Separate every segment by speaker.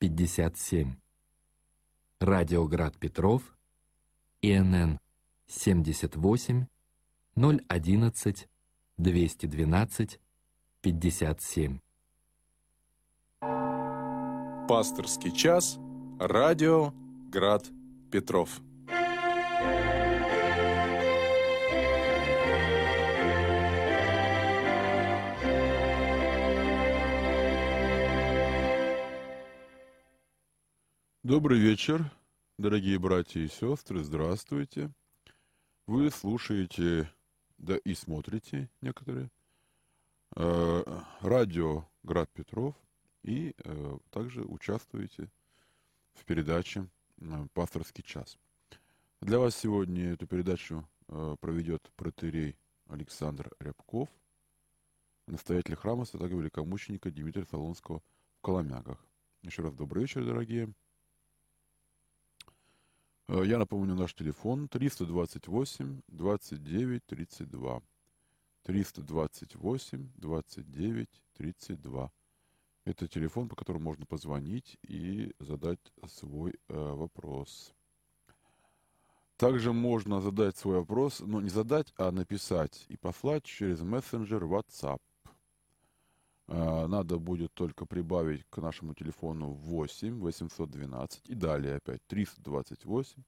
Speaker 1: 57. Радиоград Петров, ИНН 78 011 212 57.
Speaker 2: Пасторский час. Радио Град Петров.
Speaker 3: Добрый вечер, дорогие братья и сестры, здравствуйте. Вы слушаете, да и смотрите некоторые, э, радио «Град Петров» и э, также участвуете в передаче э, «Пасторский час». Для вас сегодня эту передачу э, проведет протерей Александр Рябков, настоятель храма святого великомученика Дмитрия Солонского в Коломягах. Еще раз добрый вечер, дорогие. Э, я напомню наш телефон 328 29 32. 328 29 32. Это телефон, по которому можно позвонить и задать свой э, вопрос. Также можно задать свой вопрос, но не задать, а написать и послать через мессенджер WhatsApp. Э, надо будет только прибавить к нашему телефону 8 812 и далее опять 328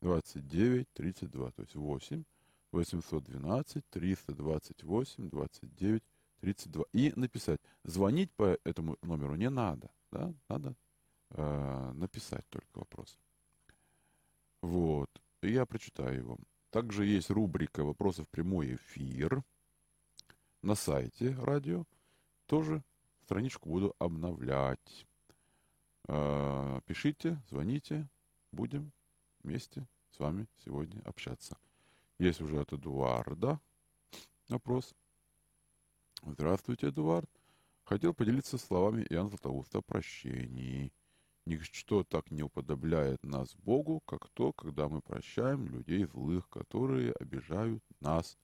Speaker 3: 29 32, то есть 8 812 328 29 32. И написать. Звонить по этому номеру не надо. Да? Надо э, написать только вопрос. Вот. Я прочитаю его. Также есть рубрика «Вопросы в прямой эфир» на сайте радио. Тоже страничку буду обновлять. Э, пишите, звоните. Будем вместе с вами сегодня общаться. Есть уже от Эдуарда вопрос. Здравствуйте, Эдуард. Хотел поделиться словами Иоанна Златоуста о прощении. Ничто так не уподобляет нас Богу, как то, когда мы прощаем людей злых, которые обижают нас.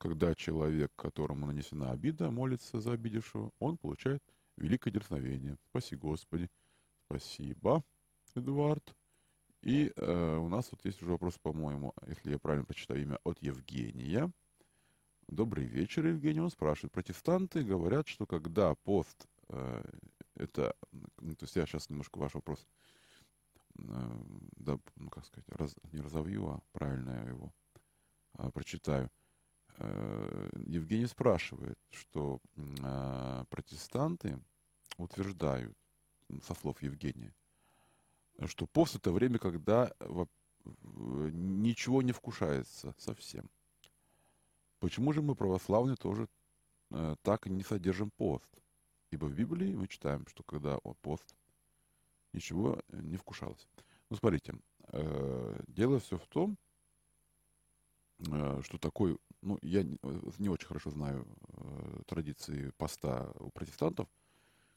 Speaker 3: Когда человек, которому нанесена обида, молится за обидевшего, он получает великое дерзновение. Спаси Господи. Спасибо, Эдуард. И э, у нас вот есть уже вопрос, по-моему, если я правильно прочитаю имя, от Евгения. Добрый вечер, Евгений. Он спрашивает. Протестанты говорят, что когда пост, э, это, ну, то есть я сейчас немножко ваш вопрос, э, да, ну, как сказать, раз, не разовью, а правильно я его э, прочитаю. Э, Евгений спрашивает, что э, протестанты утверждают, со слов Евгения, что пост это время, когда ничего не вкушается совсем. Почему же мы, православные, тоже э, так не содержим пост? Ибо в Библии мы читаем, что когда о, пост, ничего не вкушалось. Ну, смотрите, э, дело все в том, э, что такой, ну, я не, не очень хорошо знаю э, традиции поста у протестантов,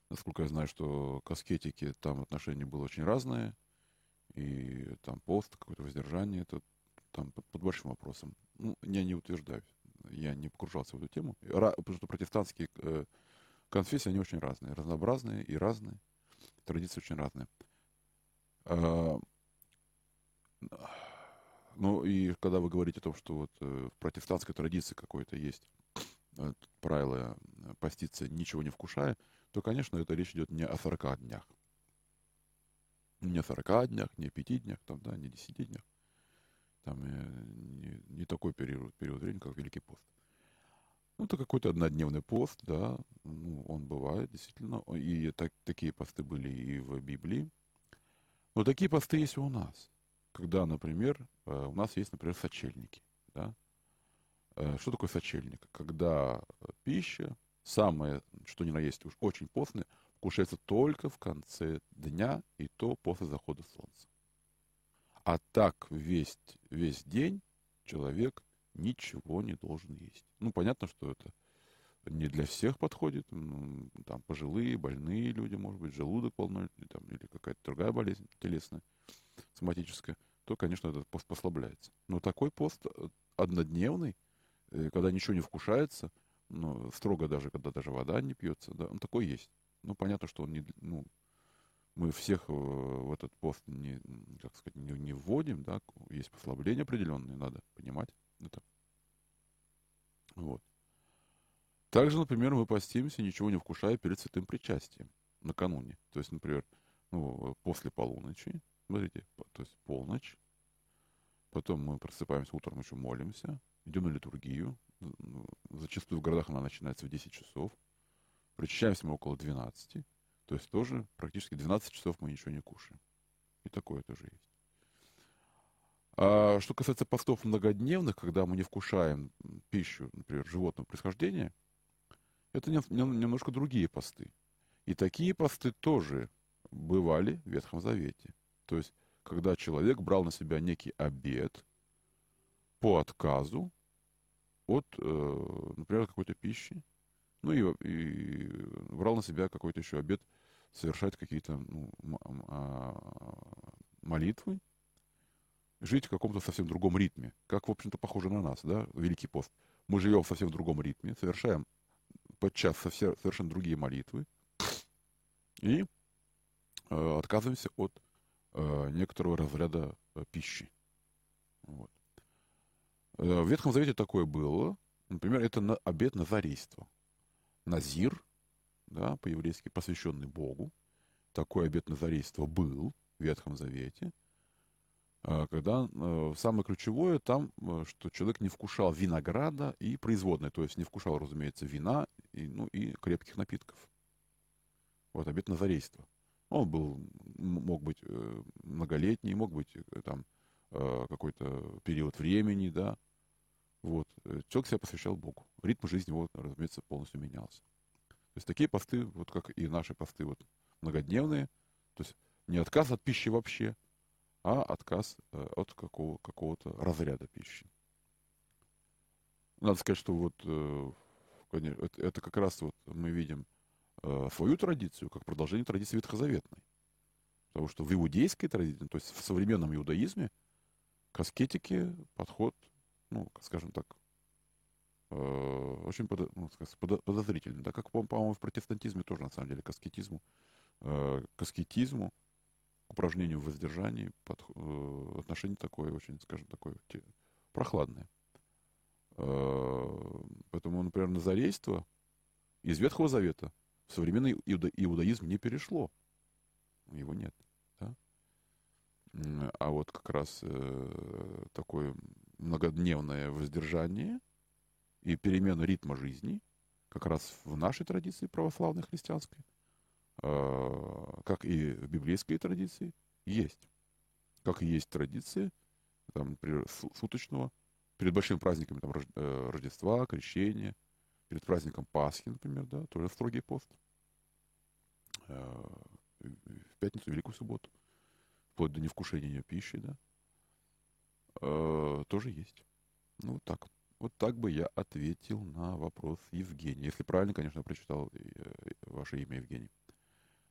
Speaker 3: насколько я знаю, что к аскетике там отношение было очень разное, и там пост, какое-то воздержание, это там под, под большим вопросом. Ну, я не утверждаю я не погружался в эту тему, потому что протестантские э, конфессии, они очень разные, разнообразные и разные, традиции очень разные. А, ну и когда вы говорите о том, что вот э, в протестантской традиции какой-то есть э, правило поститься ничего не вкушая, то, конечно, это речь идет не о 40 днях. Не о 40 днях, не о 5 днях, там, да, не о 10 днях там э, не, не такой период, период времени, как Великий пост. Ну, это какой-то однодневный пост, да, ну, он бывает, действительно, и так, такие посты были и в Библии. Но такие посты есть и у нас. Когда, например, э, у нас есть, например, сочельники, да. Э, что такое сочельник? Когда пища, самое, что ни на есть, уж очень постное, вкушается только в конце дня, и то после захода солнца. А так весь, весь день человек ничего не должен есть. Ну, понятно, что это не для всех подходит. Ну, там пожилые, больные люди, может быть, желудок полной, там, или какая-то другая болезнь телесная, соматическая, то, конечно, этот пост послабляется. Но такой пост э, однодневный, э, когда ничего не вкушается, ну, строго даже, когда даже вода не пьется, да, он такой есть. Ну, понятно, что он не, ну, мы всех в этот пост не, как сказать, не, не вводим, да, есть послабления определенные, надо понимать это. Вот. Также, например, мы постимся, ничего не вкушая перед святым причастием накануне. То есть, например, ну, после полуночи, смотрите, то есть полночь, потом мы просыпаемся утром, еще молимся, идем на литургию, ну, зачастую в городах она начинается в 10 часов, причащаемся мы около 12, то есть тоже практически 12 часов мы ничего не кушаем. И такое тоже есть. А что касается постов многодневных, когда мы не вкушаем пищу, например, животного происхождения, это немножко другие посты. И такие посты тоже бывали в Ветхом Завете. То есть, когда человек брал на себя некий обед по отказу от, э, например, какой-то пищи, ну и, и брал на себя какой-то еще обед совершать какие-то ну, а, молитвы, жить в каком-то совсем другом ритме, как, в общем-то, похоже на нас, да, Великий пост. Мы живем в совсем другом ритме, совершаем подчас совершенно другие молитвы и э, отказываемся от э, некоторого разряда э, пищи. Вот. Э, в Ветхом Завете такое было. Например, это на обед назарейства. Назир, да, по-еврейски посвященный Богу. Такой обед назарейства был в Ветхом Завете – а, когда э, самое ключевое там, э, что человек не вкушал винограда и производной, то есть не вкушал, разумеется, вина и, ну, и крепких напитков. Вот обед назарейства. Он был, мог быть э, многолетний, мог быть там какой-то период времени, да. Вот. Человек себя посвящал Богу. Ритм жизни его, разумеется, полностью менялся. То есть такие посты, вот как и наши посты, вот многодневные, то есть не отказ от пищи вообще, а отказ э, от какого, какого-то разряда пищи. Надо сказать, что вот э, конечно, это, это как раз вот мы видим э, свою традицию как продолжение традиции ветхозаветной. Потому что в иудейской традиции, то есть в современном иудаизме, к аскетике подход, ну, скажем так, очень подо, ну, подозрительный. Да, как, по-моему, в протестантизме тоже, на самом деле, к аскетизму, к аскетизму упражнению в воздержании под, э, отношение такое очень, скажем, такое те, прохладное. Э, поэтому, например, назарейство из Ветхого Завета в современный иуда, иудаизм не перешло. Его нет. Да? А вот как раз э, такое многодневное воздержание и перемена ритма жизни как раз в нашей традиции православной христианской а, как и в библейской традиции, есть. Как и есть традиции, там, суточного, перед большими праздниками там, э, Рождества, Крещения, перед праздником Пасхи, например, да, тоже строгий пост. А, в пятницу, Великую субботу, вплоть до невкушения пищи, да, а, тоже есть. Ну, вот так. Вот так бы я ответил на вопрос Евгения. Если правильно, конечно, прочитал э, ваше имя Евгений.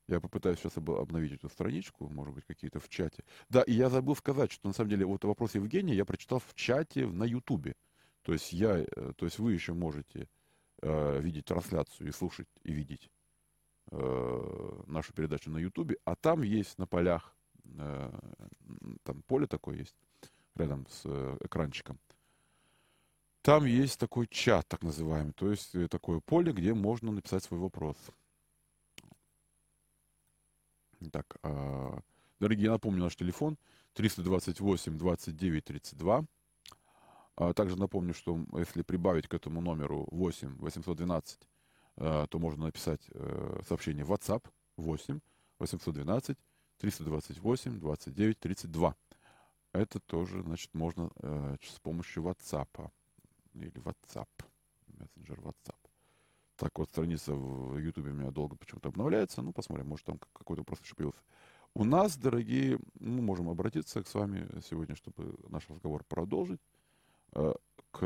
Speaker 3: Я попытаюсь сейчас обновить эту страничку, может быть, какие-то в чате. Да, и я забыл сказать, что на самом деле вот вопрос Евгения я прочитал в чате на Ютубе. То есть я, э, то есть вы еще можете э, видеть трансляцию и слушать и видеть э, нашу передачу на Ютубе, а там есть на полях, э, там поле такое есть рядом с э, экранчиком. Там есть такой чат, так называемый, то есть э, такое поле, где можно написать свой вопрос. Так, а, дорогие, я напомню наш телефон 328 29 32. также напомню, что если прибавить к этому номеру 8 812, а, то можно написать э, сообщение в WhatsApp 8 812 328 29 32. Это тоже, значит, можно э, с помощью WhatsApp или WhatsApp, мессенджер WhatsApp. Так вот, страница в Ютубе у меня долго почему-то обновляется. Ну, посмотрим, может, там какой-то просто еще появился. У нас, дорогие, мы можем обратиться к с вами сегодня, чтобы наш разговор продолжить, э, к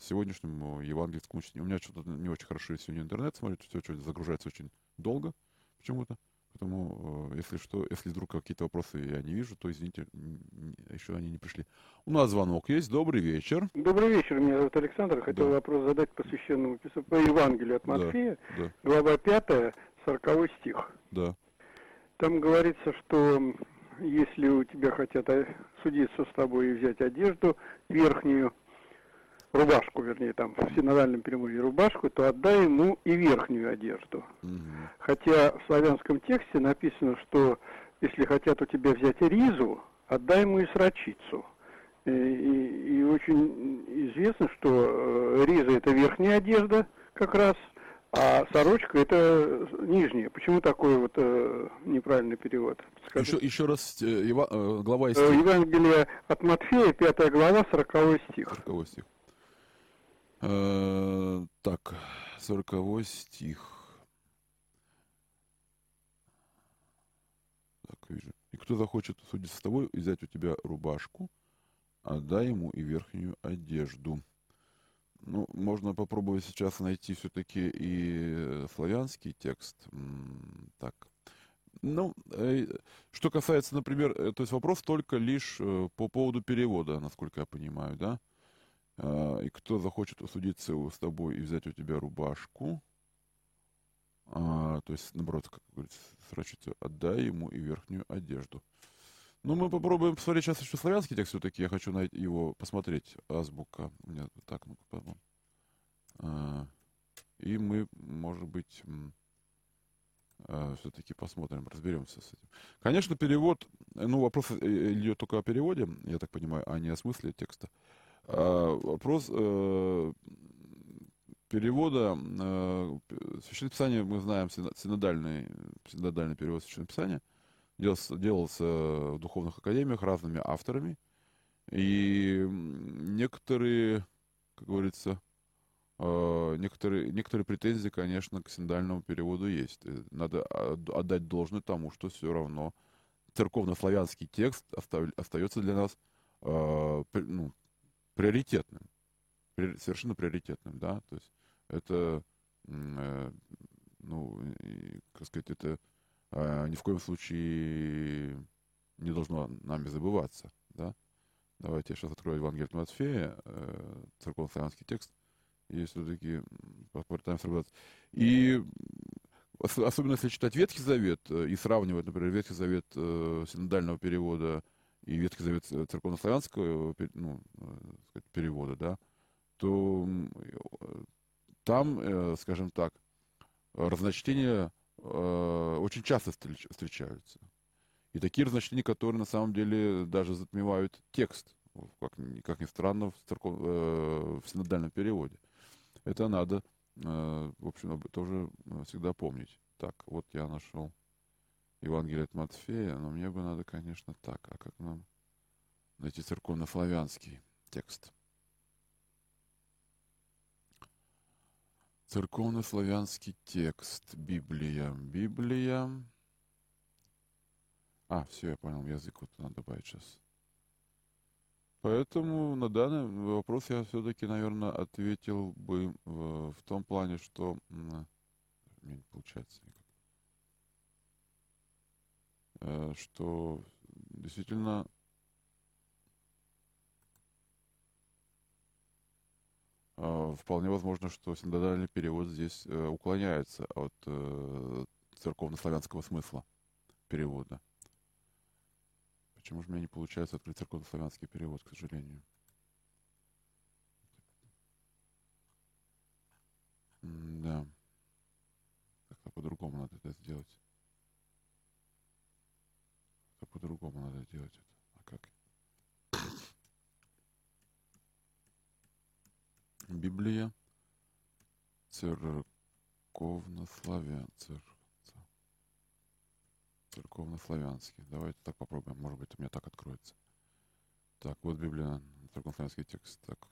Speaker 3: сегодняшнему евангельскому чтению. У меня что-то не очень хорошо сегодня интернет смотрит, все что загружается очень долго почему-то. Поэтому, э, если что, если вдруг какие-то вопросы я не вижу, то извините, еще они не пришли. У нас звонок есть. Добрый вечер.
Speaker 4: Добрый вечер. Меня зовут Александр. Хотел да. вопрос задать посвященному по Евангелию от Матфея, да, да. глава 5, 40 стих.
Speaker 3: Да.
Speaker 4: Там говорится, что если у тебя хотят судиться с тобой и взять одежду верхнюю, рубашку, вернее, там в синодальном переводе рубашку, то отдай ему и верхнюю одежду. Угу. Хотя в славянском тексте написано, что если хотят у тебя взять ризу, отдай ему и срочицу. И, и, и очень известно, что э, риза это верхняя одежда как раз, а сорочка это нижняя. Почему такой вот э, неправильный перевод?
Speaker 3: Еще, еще раз, э, э, глава
Speaker 4: из стих. Евангелие от Матфея, 5 глава, 40 стих.
Speaker 3: 40 стих. Э, так, 40 стих. Так, вижу. И кто захочет судиться с тобой взять у тебя рубашку, отдай ему и верхнюю одежду. Ну, можно попробовать сейчас найти все-таки и славянский текст. Так. Ну, э, что касается, например, э, то есть вопрос только лишь э, по поводу перевода, насколько я понимаю, да? А, и кто захочет усудиться с тобой и взять у тебя рубашку, а, то есть, наоборот, как говорится, срочиться, отдай ему и верхнюю одежду. Ну, мы попробуем посмотреть сейчас еще славянский текст все-таки. Я хочу найти его посмотреть. Азбука. У меня так, ну потом. А, и мы, может быть, а, все-таки посмотрим, разберемся с этим. Конечно, перевод, ну, вопрос э, идет только о переводе, я так понимаю, а не о смысле текста. Вопрос э, перевода э, Священное мы знаем, синодальный, синодальный перевод Священного Писания, делался, делался в духовных академиях разными авторами. И некоторые, как говорится, э, некоторые, некоторые претензии, конечно, к синдальному переводу есть. Надо отдать должное тому, что все равно церковно-славянский текст остается для нас ну, приоритетным, совершенно приоритетным, да, то есть это, э, ну, как сказать, это э, ни в коем случае не должно нами забываться, да. Давайте я сейчас открою Евангелие от Матфея, э, церковно-славянский текст, и все-таки попытаемся разобраться. И особенно если читать Ветхий Завет и сравнивать, например, Ветхий Завет синодального перевода и Ветхий Завет церковно-славянского ну, сказать, перевода, да, то там, э, скажем так, разночтения э, очень часто встречаются. И такие разночтения, которые на самом деле даже затмевают текст, как, как ни странно, в, церков, э, в синодальном переводе. Это надо, в общем, тоже всегда помнить. Так, вот я нашел Евангелие от Матфея, но мне бы надо, конечно, так. А как нам найти церковно-славянский текст? Церковно-славянский текст. Библия. Библия. А, все, я понял, язык вот надо добавить сейчас. Поэтому на данный вопрос я все-таки, наверное, ответил бы в, в том плане, что... Мне не получается никак. Э, что действительно э, вполне возможно, что синодальный перевод здесь э, уклоняется от церковно-славянского смысла перевода. Почему же у меня не получается открыть церковно-славянский перевод, к сожалению? Да. Как-то по-другому надо это сделать по-другому надо делать это. А как? Библия церковно-славян, цер, церковно-славянский. Давайте так попробуем. Может быть, у меня так откроется. Так, вот Библия, церковно-славянский текст. Так.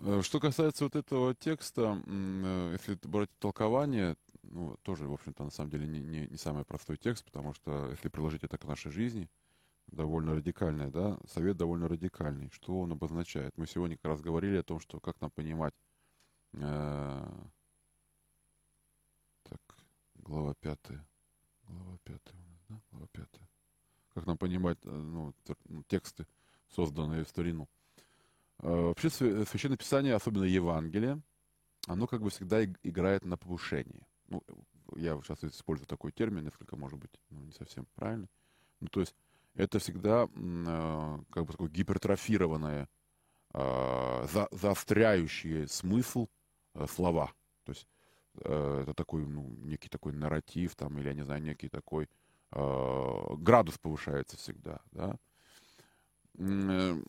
Speaker 3: Э, что касается вот этого текста, э, если брать толкование, ну, тоже, в общем-то, на самом деле не, не, не самый простой текст, потому что если приложить это к нашей жизни, довольно радикальный, да, совет довольно радикальный. Что он обозначает? Мы сегодня как раз говорили о том, что как нам понимать, э, так, глава пятая, глава пятая у нас, да, глава пятая. Как нам понимать, э, ну, ну, тексты, созданные в старину. Э, вообще, Священное Писание, особенно Евангелие, оно как бы всегда играет на повышение я сейчас использую такой термин, несколько, может быть, ну, не совсем правильно. Ну, то есть это всегда э, как бы такое гипертрофированное, э, за, заостряющее смысл э, слова. То есть э, это такой, ну, некий такой нарратив, там, или, я не знаю, некий такой э, градус повышается всегда, да. Э,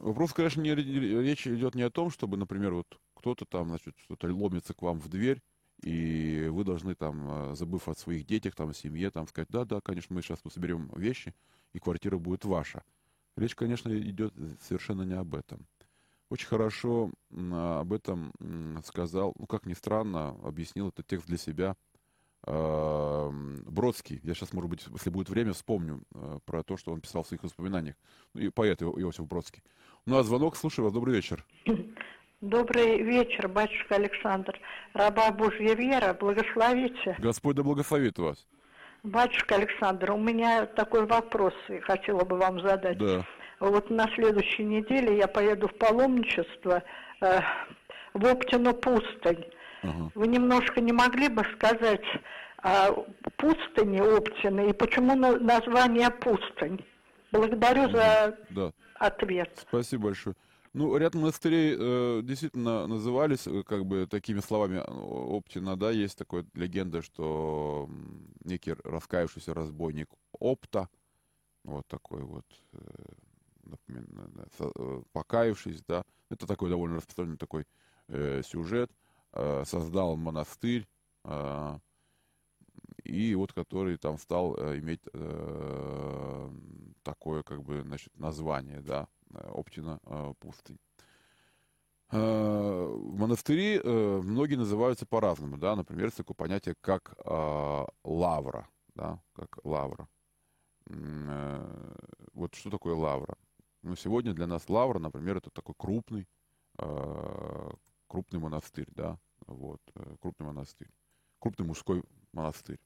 Speaker 3: вопрос, конечно, не, речь идет не о том, чтобы, например, вот кто-то там, значит, что-то ломится к вам в дверь, и вы должны там, э, забыв о своих детях, там, семье, там, сказать, да, да, конечно, мы сейчас соберем вещи, и квартира будет ваша. Речь, конечно, идет совершенно не об этом. Очень хорошо об этом сказал, ну, как ни странно, объяснил этот текст для себя Бродский. Я сейчас, может быть, если будет время, вспомню э, про то, что он писал в своих воспоминаниях. Ну, и поэт Иосиф Бродский. Ну, а звонок, слушаю вас, добрый вечер.
Speaker 5: Добрый вечер, батюшка Александр. Раба Божья вера, благословите.
Speaker 3: Господь да благословит вас.
Speaker 5: Батюшка Александр, у меня такой вопрос, хотела бы вам задать.
Speaker 3: Да.
Speaker 5: Вот на следующей неделе я поеду в паломничество э, в Оптину пустынь. Ага. Вы немножко не могли бы сказать о пустыне Оптины и почему название пустынь? Благодарю за да. ответ.
Speaker 3: Спасибо большое. Ну, ряд монастырей э, действительно назывались э, как бы такими словами Оптина, да, есть такая легенда, что некий раскаявшийся разбойник Опта, вот такой вот, э, например, э, покаявшись, да, это такой довольно распространенный такой э, сюжет, э, создал монастырь, э, и вот который там стал э, иметь э, такое как бы значит название да Оптина э, пустынь. Э, в монастыре многие называются по-разному, да, например, такое понятие, как лавра, да, как лавра. Вот что такое лавра? Ну, сегодня для нас лавра, например, это такой крупный, крупный монастырь, да, вот, крупный монастырь, крупный мужской монастырь.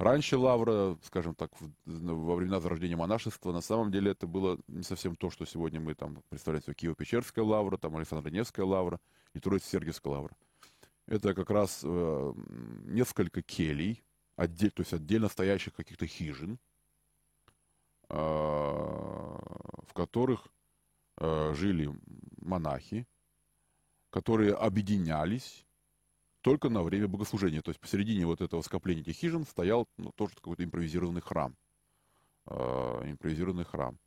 Speaker 3: Раньше Лавра, скажем так, во времена зарождения монашества, на самом деле это было не совсем то, что сегодня мы там представляем себе Киево-Печерская лавра, там Александро-Невская лавра и Троице-Сергиевская лавра. Это как раз э, несколько келей, отдель, то есть отдельно стоящих каких-то хижин, э, в которых э, жили монахи, которые объединялись только на время богослужения. То есть посередине вот этого скопления этих хижин стоял ну, тоже какой-то импровизированный храм. Э, импровизированный храм,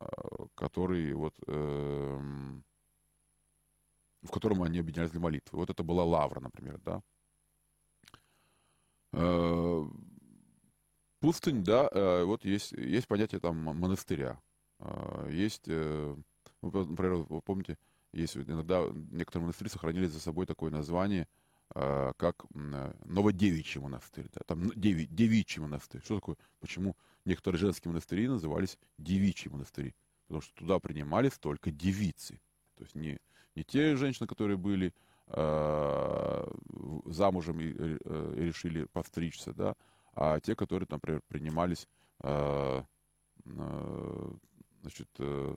Speaker 3: э, который вот, э, в котором они объединялись для молитвы. Вот это была лавра, например, да. Э, пустынь, да, э, вот есть, есть понятие там монастыря. Э, есть, э, например, вы помните, есть иногда некоторые монастыри сохранили за собой такое название – как э, Новодевичий монастырь, да, там деви, девичий монастырь. Что такое? Почему некоторые женские монастыри назывались девичьи монастыри? Потому что туда принимались только девицы. То есть не, не те женщины, которые были э, замужем и, э, и решили подстричься, да, а те, которые, например, принимались э, э, значит, э,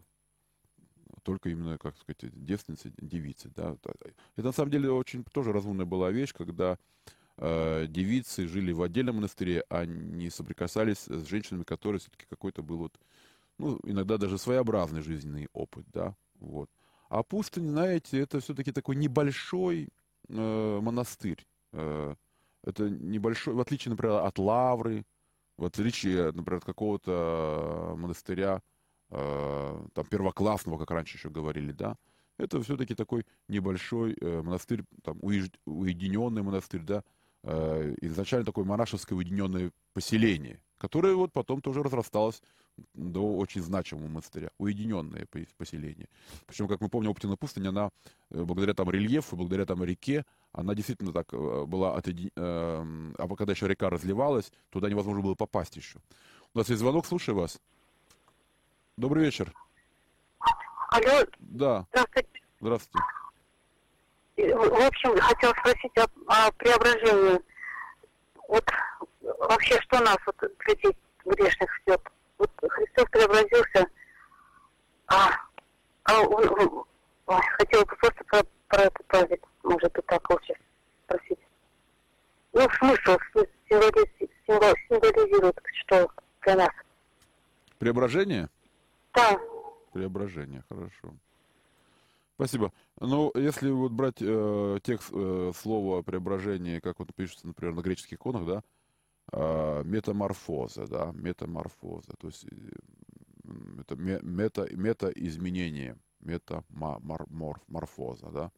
Speaker 3: только именно, как сказать, девственницы, девицы. Да. Это на самом деле очень тоже разумная была вещь, когда э, девицы жили в отдельном монастыре, а не соприкасались с женщинами, которые все-таки какой-то был вот, ну, иногда даже своеобразный жизненный опыт, да, вот. А пустынь, знаете, это все-таки такой небольшой э, монастырь. Э, это небольшой, в отличие, например, от Лавры, в отличие, например, от какого-то монастыря, э, там, первоклассного, как раньше еще говорили, да, это все-таки такой небольшой э, монастырь, там, уединенный монастырь, да, э, изначально такое монашеское уединенное поселение, которое вот потом тоже разрасталось до очень значимого монастыря, уединенное поселение. Причем, как мы помним, Оптина пустыня, она, э, благодаря там рельефу, благодаря там реке, она действительно так э, была отъедин... Э, а когда еще река разливалась, туда невозможно было попасть еще. У нас есть звонок, слушаю вас. Добрый вечер.
Speaker 6: Алло.
Speaker 3: Да.
Speaker 6: Здравствуйте.
Speaker 3: Здравствуйте.
Speaker 6: В общем, хотел спросить о, о преображении. Вот вообще, что нас, вот, людей грешных, ждет? Вот Христос преобразился, а, а он, он ой, хотел бы просто про, про этот праздник, может быть, так лучше спросить. ну, смысл символизирует, что для нас.
Speaker 3: Преображение?
Speaker 6: Да.
Speaker 3: Преображение, хорошо. Спасибо. Ну, если вот брать э, текст э, слова преображение, как вот пишется, например, на греческих иконах, да, э, метаморфоза, да, метаморфоза, то есть э, это мета, мета изменение, метаморфоза, да.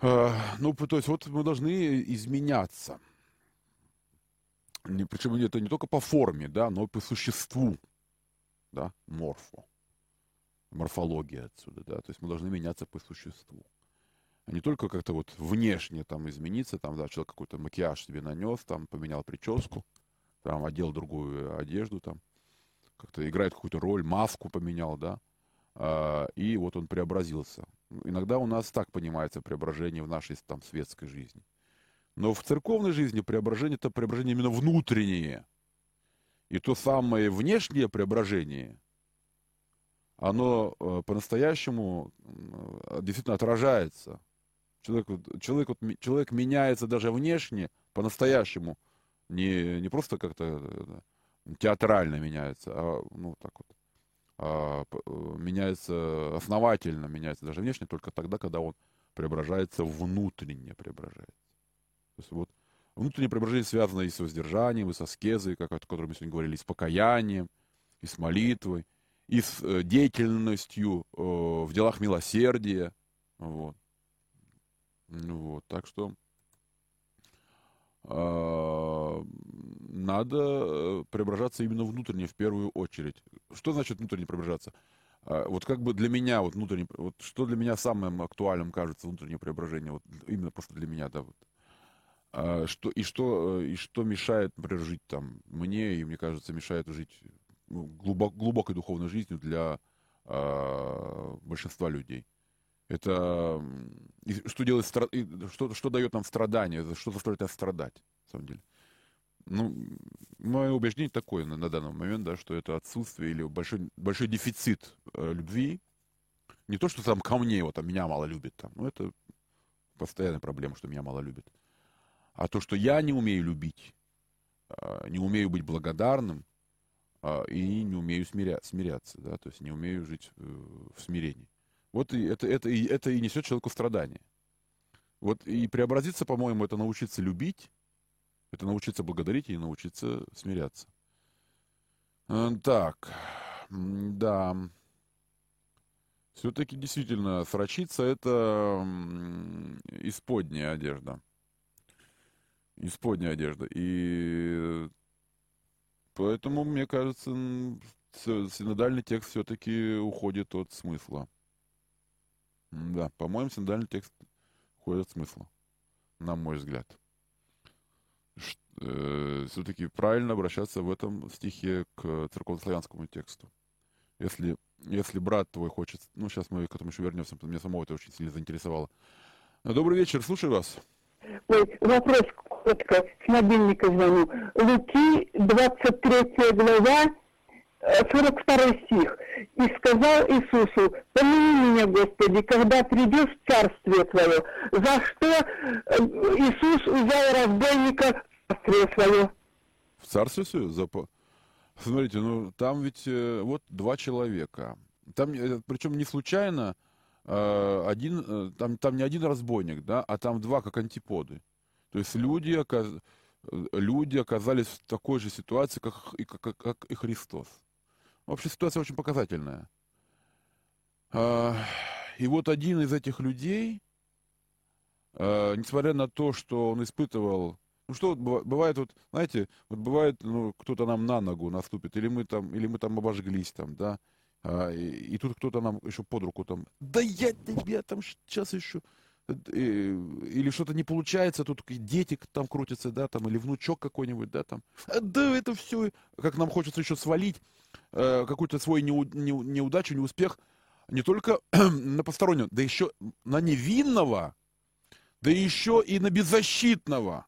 Speaker 3: Э, ну, то есть вот мы должны изменяться. Причем это не только по форме, да, но и по существу, да, морфо морфология отсюда, да, то есть мы должны меняться по существу. А не только как-то вот внешне там измениться, там, да, человек какой-то макияж себе нанес, там, поменял прическу, там, одел другую одежду, там, как-то играет какую-то роль, маску поменял, да, а, и вот он преобразился. Иногда у нас так понимается преображение в нашей там светской жизни. Но в церковной жизни преображение это преображение именно внутреннее. И то самое внешнее преображение – оно э, по-настоящему э, действительно отражается. Человек, человек, человек меняется даже внешне, по-настоящему, не, не просто как-то э, театрально меняется, а ну так вот, а, меняется основательно, меняется даже внешне только тогда, когда он преображается внутренне преображается. То есть вот внутреннее преображение связано и с воздержанием, и со скезой, как, о котором мы сегодня говорили, и с покаянием, и с молитвой, и с э, деятельностью э, в делах милосердия. Вот. Ну вот, так что э, надо преображаться именно внутренне в первую очередь. Что значит внутренне преображаться? Э, вот как бы для меня, вот внутренне, вот что для меня самым актуальным кажется внутреннее преображение, вот именно просто для меня, да, вот. А, что, и, что, и что мешает, например, жить там мне, и мне кажется, мешает жить ну, глубок, глубокой духовной жизнью для э, большинства людей. Это что делает что, что дает нам страдание, что заставляет нас страдать, на самом деле. Ну, мое убеждение такое на, на данный момент, да, что это отсутствие или большой, большой дефицит э, любви. Не то, что там ко мне, вот, там, меня мало любит, там, ну, это постоянная проблема, что меня мало любит. А то, что я не умею любить, э, не умею быть благодарным, а, и не умею смиря, смиряться, да, то есть не умею жить э, в смирении. Вот и это, это, и, это и несет человеку страдания. Вот и преобразиться, по-моему, это научиться любить, это научиться благодарить и научиться смиряться. Э, так, да. Все-таки действительно, срочиться это исподняя одежда. Исподняя одежда. И Поэтому, мне кажется, синодальный текст все-таки уходит от смысла. Да, по-моему, синодальный текст уходит от смысла, на мой взгляд. Э, все-таки правильно обращаться в этом стихе к церковнославянскому тексту. Если, если брат твой хочет... Ну, сейчас мы к этому еще вернемся, потому что меня самого это очень сильно заинтересовало. Добрый вечер, слушаю вас.
Speaker 7: Ой, вопрос коротко, с мобильника звоню. Луки, 23 глава, 42 э, стих. «И сказал Иисусу, помяни меня, Господи, когда придешь в Царствие Твое». За что э, Иисус взял разбойника в Царствие Свое?
Speaker 3: В Царствие Свое? За... Смотрите, ну там ведь э, вот два человека. Там, причем не случайно, один, там, там не один разбойник, да, а там два как антиподы. То есть люди, оказ... люди оказались в такой же ситуации, как и, как, как и Христос. Вообще ситуация очень показательная. А, и вот один из этих людей, а, несмотря на то, что он испытывал ну что бывает вот, знаете, вот бывает, ну, кто-то нам на ногу наступит, или мы там, или мы там обожглись там, да, а, и, и тут кто-то нам еще под руку там, да я тебя там сейчас еще, или что-то не получается, тут дети там крутятся, да, там, или внучок какой-нибудь, да, там. А, да, это все, как нам хочется еще свалить э, какую-то свою неу, не, неудачу, неуспех, не только на постороннего, да еще на невинного, да еще и на беззащитного.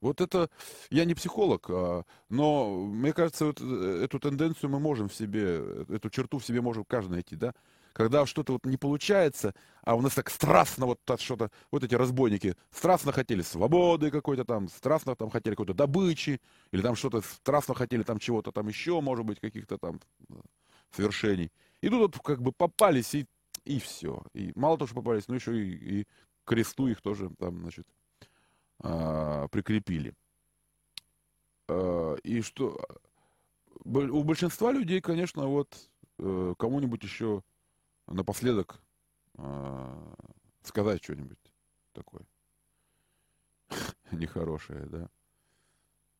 Speaker 3: Вот это, я не психолог, а, но мне кажется, вот э, эту тенденцию мы можем в себе, эту черту в себе можем каждый найти, да. Когда что-то вот не получается, а у нас так страстно вот что-то, вот эти разбойники страстно хотели свободы какой-то там, страстно там хотели какой-то добычи, или там что-то страстно хотели там чего-то там еще, может быть, каких-то там э, совершений. И тут вот как бы попались и, и все. И мало того, что попались, но еще и, и кресту их тоже там, значит, а, прикрепили. А, и что у большинства людей, конечно, вот э, кому-нибудь еще напоследок э, сказать что-нибудь такое нехорошее, да.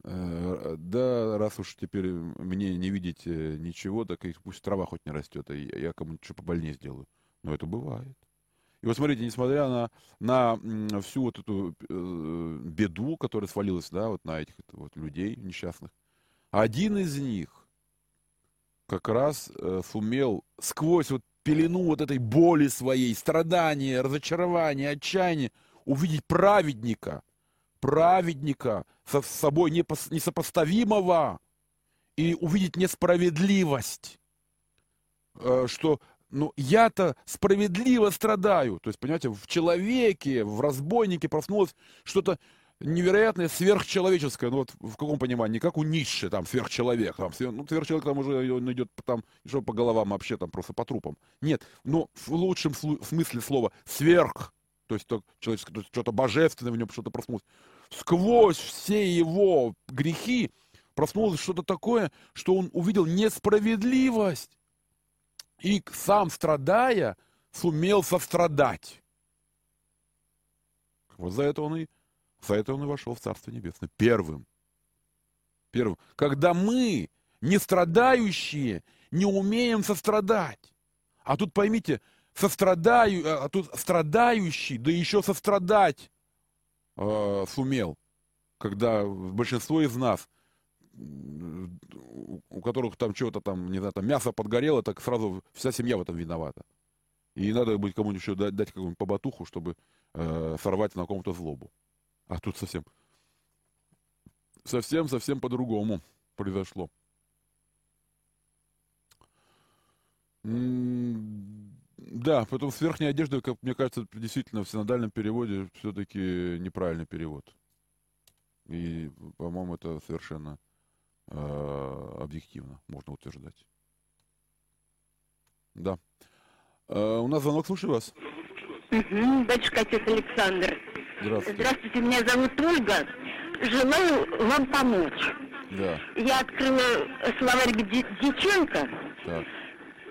Speaker 3: Э, да, раз уж теперь мне не видеть ничего, так и пусть трава хоть не растет, а я кому-нибудь что побольнее сделаю. Но это бывает. И вот смотрите, несмотря на, на всю вот эту э, беду, которая свалилась, да, вот на этих вот людей несчастных, один из них как раз э, сумел сквозь вот пелену вот этой боли своей, страдания, разочарования, отчаяния увидеть праведника, праведника со собой несопоставимого и увидеть несправедливость, э, что ну, я-то справедливо страдаю. То есть, понимаете, в человеке, в разбойнике проснулось что-то невероятное, сверхчеловеческое, ну вот в каком понимании, как у Ницше, там, сверхчеловек, там, ну, сверхчеловек там уже он идет там, что по головам вообще, там, просто по трупам. Нет, но в лучшем смысле слова сверх, то есть то, человеческое, то есть что-то божественное в нем, что-то проснулось. Сквозь все его грехи проснулось что-то такое, что он увидел несправедливость. И сам страдая, сумел сострадать. Вот за это он и за это он и вошел в Царство Небесное. Первым. Первым. Когда мы, не страдающие, не умеем сострадать. А тут поймите, сострадаю, э, а тут страдающий, да еще сострадать э, сумел. Когда большинство из нас, у которых там чего-то там, не знаю, там мясо подгорело, так сразу вся семья в этом виновата. И надо быть кому-нибудь еще дать, дать какую-нибудь побатуху, чтобы э, сорвать на ком-то злобу. А тут совсем, совсем-совсем по-другому произошло. Да, потом с верхней одеждой, как мне кажется, действительно в синодальном переводе все-таки неправильный перевод. И, по-моему, это совершенно э, объективно можно утверждать. Да. Э, у нас звонок, слушаю вас.
Speaker 8: Батюшка отец Александр.
Speaker 3: Здравствуйте.
Speaker 8: Здравствуйте, меня зовут Ольга. Желаю вам помочь.
Speaker 3: Да.
Speaker 8: Я открыла словарь Диченко.
Speaker 3: Так.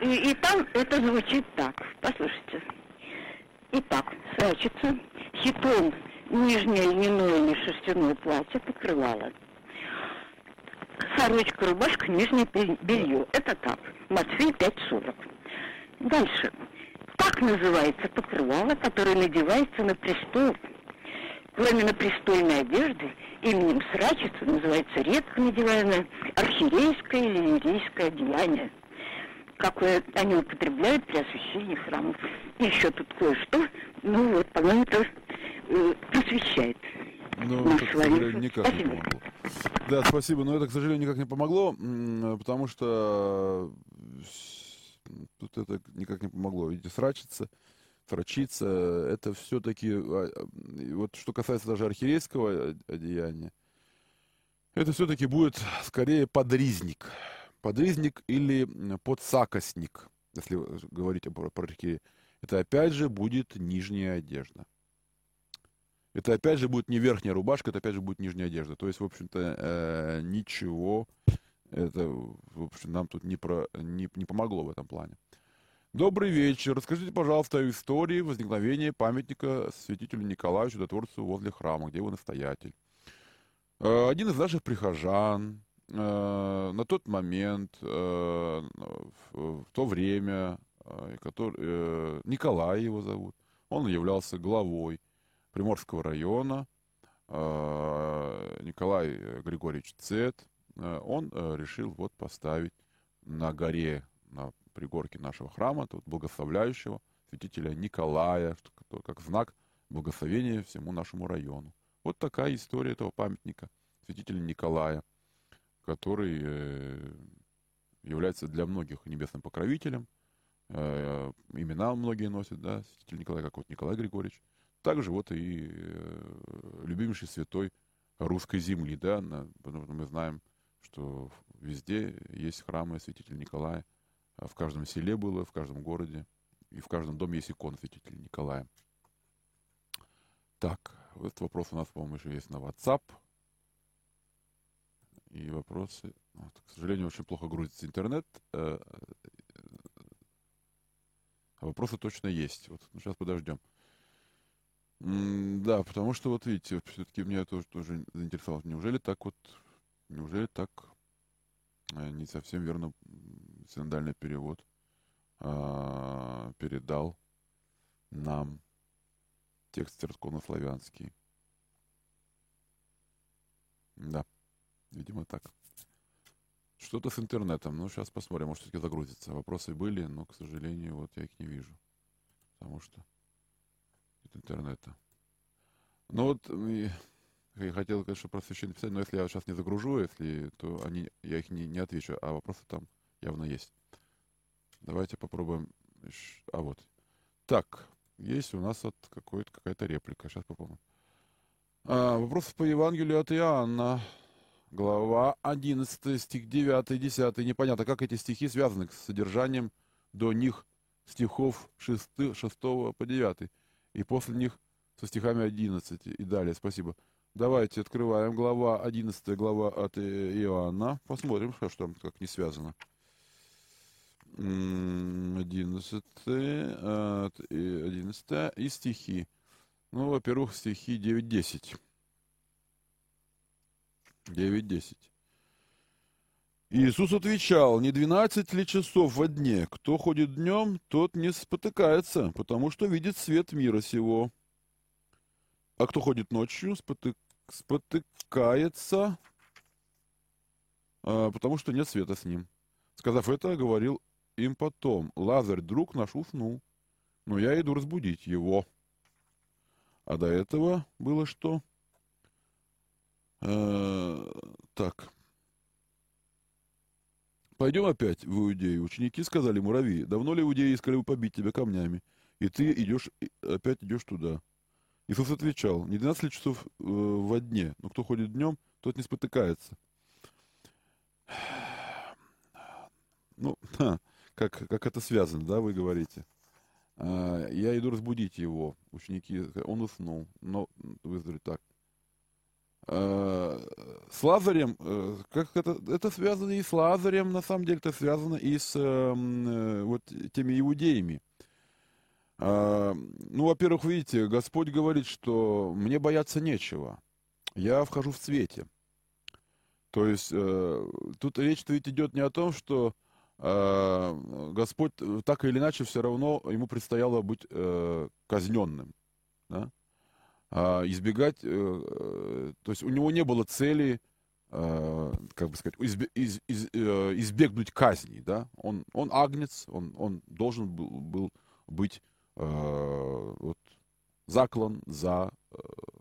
Speaker 8: И, и там это звучит так. Послушайте. Итак, срачется хитон нижнее льняное или шерстяное платье покрывало. Сорочка, рубашка, нижнее белье. Это так. Матфей 5.40. Дальше. Так называется покрывало, которое надевается на престол Кроме престольной одежды, именем срачица называется редко надеваемое архиерейское или лирийское одеяние, какое они употребляют при освящении храмов. И еще тут кое-что, ну вот, по-моему, это э, просвещает.
Speaker 3: Ну, это, к сожалению, никак спасибо. не помогло. Да, спасибо, но это, к сожалению, никак не помогло, потому что тут это никак не помогло. Видите, срачится строчиться, это все-таки, а, вот что касается даже архиерейского одеяния, это все-таки будет скорее подризник. Подризник или подсакостник, если говорить про, про архиерея. Это опять же будет нижняя одежда. Это опять же будет не верхняя рубашка, это опять же будет нижняя одежда. То есть, в общем-то, э, ничего это, в общем, нам тут не, про, не, не помогло в этом плане. Добрый вечер. Расскажите, пожалуйста, о истории возникновения памятника святителю Николаю Чудотворцу возле храма, где его настоятель. Э, один из наших прихожан э, на тот момент, э, в то время, который, Николай его зовут, он являлся главой Приморского района, Николай Григорьевич Цет, он решил вот поставить на горе, на пригорке нашего храма, тут благословляющего святителя Николая, как знак благословения всему нашему району. Вот такая история этого памятника святителя Николая, который э, является для многих небесным покровителем, э, имена многие носят, да, святитель Николай, как вот Николай Григорьевич. Также вот и э, любимейший святой русской земли, да, потому что мы знаем, что везде есть храмы святителя Николая. В каждом селе было, в каждом городе, и в каждом доме есть икона святителя Николая. Так, этот вопрос у нас, по-моему, еще есть на WhatsApp. И вопросы. Вот, к сожалению, очень плохо грузится интернет. Э, а вопросы точно есть. Вот ну, сейчас подождем. да, потому что, вот видите, все-таки меня тоже, тоже заинтересовало. Неужели так вот, неужели так э, не совсем верно синодальный перевод а, передал нам текст церковнославянский. Да, видимо так. Что-то с интернетом. Ну, сейчас посмотрим, может, все-таки загрузится. Вопросы были, но, к сожалению, вот я их не вижу. Потому что нет интернета. Ну вот, я хотел, конечно, про священное писание, но если я сейчас не загружу, если, то они, я их не, не отвечу, а вопросы там явно есть. Давайте попробуем. А вот. Так, есть у нас вот какой-то, какая-то реплика. Сейчас попробуем. А, вопрос по Евангелию от Иоанна. Глава 11, стих 9, 10. Непонятно, как эти стихи связаны с содержанием до них стихов 6, 6 по 9. И после них со стихами 11 и далее. Спасибо. Давайте открываем глава 11, глава от Иоанна. Посмотрим, что там как не связано. 11, 11 и стихи. Ну, во-первых, стихи 9-10. 9-10. Иисус отвечал, не 12 ли часов во дне? Кто ходит днем, тот не спотыкается, потому что видит свет мира сего. А кто ходит ночью, спотык... спотыкается, а, потому что нет света с ним. Сказав это, говорил им потом, Лазарь, друг наш, уснул, но я иду разбудить его. А до этого было что? Э, так. Пойдем опять в Иудею. Ученики сказали муравьи, давно ли иудеи искали побить тебя камнями? И ты идешь, опять идешь туда. Иисус отвечал, не 12 часов э, во дне, но кто ходит днем, тот не спотыкается. Ну, ха, как, как это связано, да, вы говорите. А, я иду разбудить его, ученики, он уснул, но выздоровеет так. А, с Лазарем, э, как это, это связано и с Лазарем, на самом деле, это связано и с э, вот теми иудеями. А, ну, во-первых, видите, Господь говорит, что мне бояться нечего. Я вхожу в цвете. То есть э, тут речь ведь идет не о том, что Господь э, так или иначе все равно ему предстояло быть э, казненным. Да? А избегать, то есть у него не было цели, как бы сказать, избе, из, из, избегнуть казни. Да? Он, он агнец, он, он должен был, был быть вот, заклан за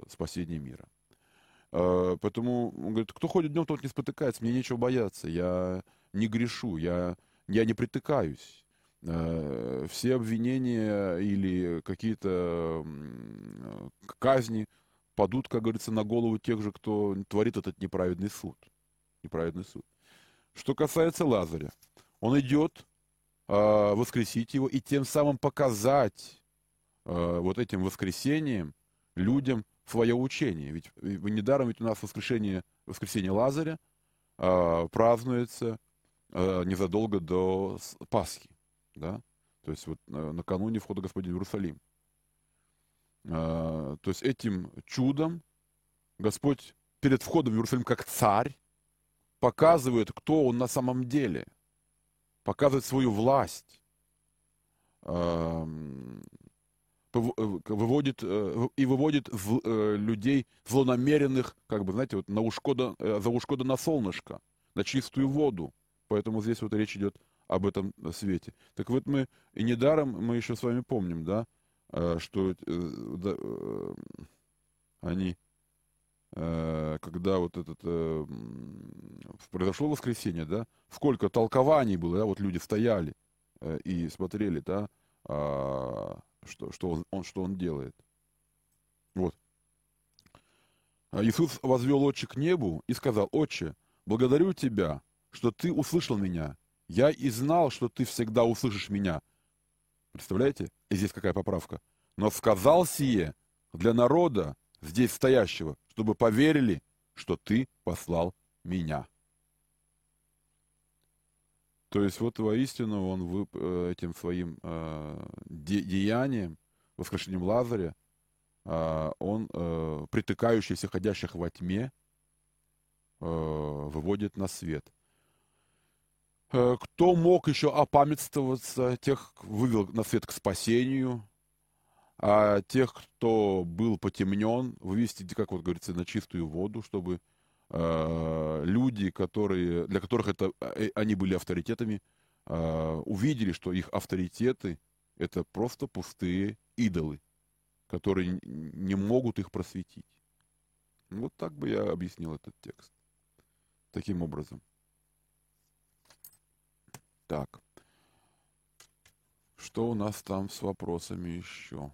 Speaker 3: спасение мира. Поэтому он говорит, кто ходит днем, тот не спотыкается, мне нечего бояться, я не грешу, я я не притыкаюсь. Э, все обвинения или какие-то казни падут, как говорится, на голову тех же, кто творит этот неправедный суд. Неправедный суд. Что касается Лазаря, он идет э, воскресить его и тем самым показать э, вот этим воскресением людям свое учение. Ведь недаром ведь у нас воскрешение, воскресение Лазаря э, празднуется Э, незадолго до Пасхи, да, то есть вот э, накануне входа Господня в Иерусалим. Э, то есть этим чудом Господь перед входом в Иерусалим как царь показывает, кто он на самом деле, показывает свою власть, эм, выводит и выводит людей злонамеренных, как бы, знаете, вот на ушко за ушко на солнышко, на чистую воду. Поэтому здесь вот речь идет об этом свете. Так вот мы, и недаром мы еще с вами помним, да, э, что э, э, они, когда вот этот, произошло воскресенье, да, сколько толкований было, да, вот люди стояли, э, и смотрели, да, а, что, что, он, он, что он делает. Вот. А Иисус возвел отче к небу и сказал, «Отче, благодарю тебя, что ты услышал меня. Я и знал, что ты всегда услышишь меня». Представляете? И здесь какая поправка. «Но сказал сие для народа, здесь стоящего, чтобы поверили, что ты послал меня». То есть вот воистину он э, этим своим э, де, деянием, воскрешением Лазаря, э, он э, притыкающийся, ходящих во тьме, выводит на свет. Э, кто мог еще опамятствоваться, тех вывел на свет к спасению, а тех, кто был потемнен, вывести, как вот говорится, на чистую воду, чтобы Э, люди, которые, для которых это, э, они были авторитетами, э, увидели, что их авторитеты – это просто пустые идолы, которые не могут их просветить. Вот так бы я объяснил этот текст. Таким образом. Так. Что у нас там с вопросами еще?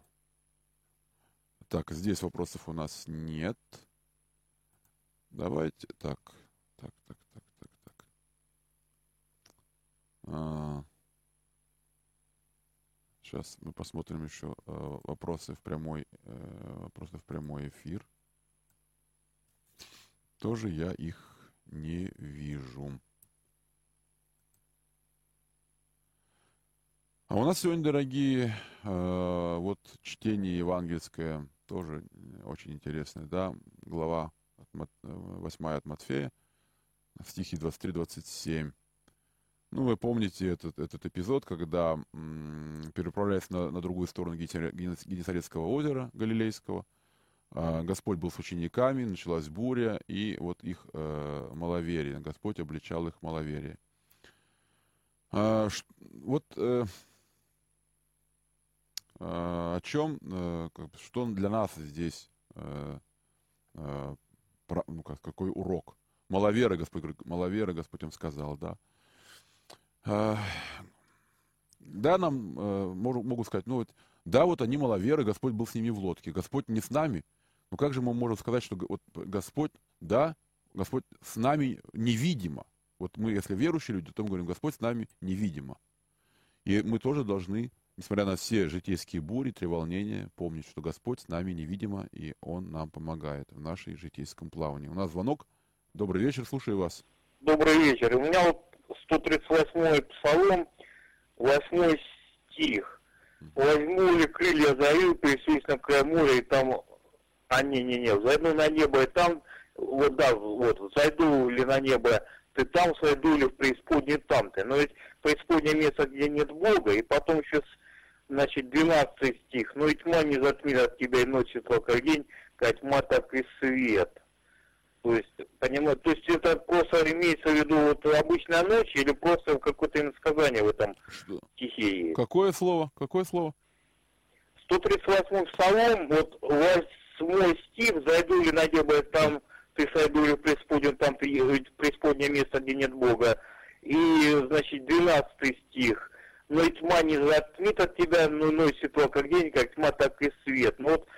Speaker 3: Так, здесь вопросов у нас нет. Давайте, так, так, так, так, так, так. А, сейчас мы посмотрим еще э, вопросы в прямой, э, вопросы в прямой эфир. Тоже я их не вижу. А у нас сегодня, дорогие, э, вот чтение евангельское тоже очень интересное, да, глава 8 от Матфея, стихи 23-27. Ну, вы помните этот, этот эпизод, когда, переправляясь на, на другую сторону Генесарецкого озера Галилейского, э, Господь был с учениками, началась буря, и вот их э, маловерие, Господь обличал их маловерие. А, вот э, о чем, э, что для нас здесь э, э, ну, как, какой урок. Маловера, Господь, маловера, Господь им сказал, да. Да, нам э, могут сказать, ну вот, да, вот они маловеры, Господь был с ними в лодке, Господь не с нами. Но как же мы можем сказать, что вот Господь, да, Господь с нами невидимо. Вот мы, если верующие люди, то мы говорим, Господь с нами невидимо. И мы тоже должны несмотря на все житейские бури, треволнения, помнить, что Господь с нами невидимо, и Он нам помогает в нашей житейском плавании. У нас звонок. Добрый вечер, слушаю вас.
Speaker 9: Добрый вечер. У меня вот 138-й псалом, 8 стих. Возьму ли крылья зарю, пересусь на край моря, и там... А, не-не-не, зайду на небо, и там... Вот, да, вот, зайду ли на небо, ты там, сойду ли в преисподней там ты. Но ведь преисподнее место, где нет Бога, и потом еще значит, 12 стих. «Но и тьма не затмит от тебя и ночь светло, как день, как тьма, так и свет». То есть, понимаете, то есть это просто имеется в виду вот обычная ночь или просто какое-то иносказание в этом Что? стихе есть?
Speaker 3: Какое слово? Какое слово?
Speaker 9: 138 псалом, вот 8 стих, «Зайду ли на небо, там ты сойду ли преисподнем, там преисподнее место, где нет Бога». И, значит, 12 стих, но и тьма не затмит от тебя, но ну, ночь светло, как день, как тьма, так и свет. Ну вот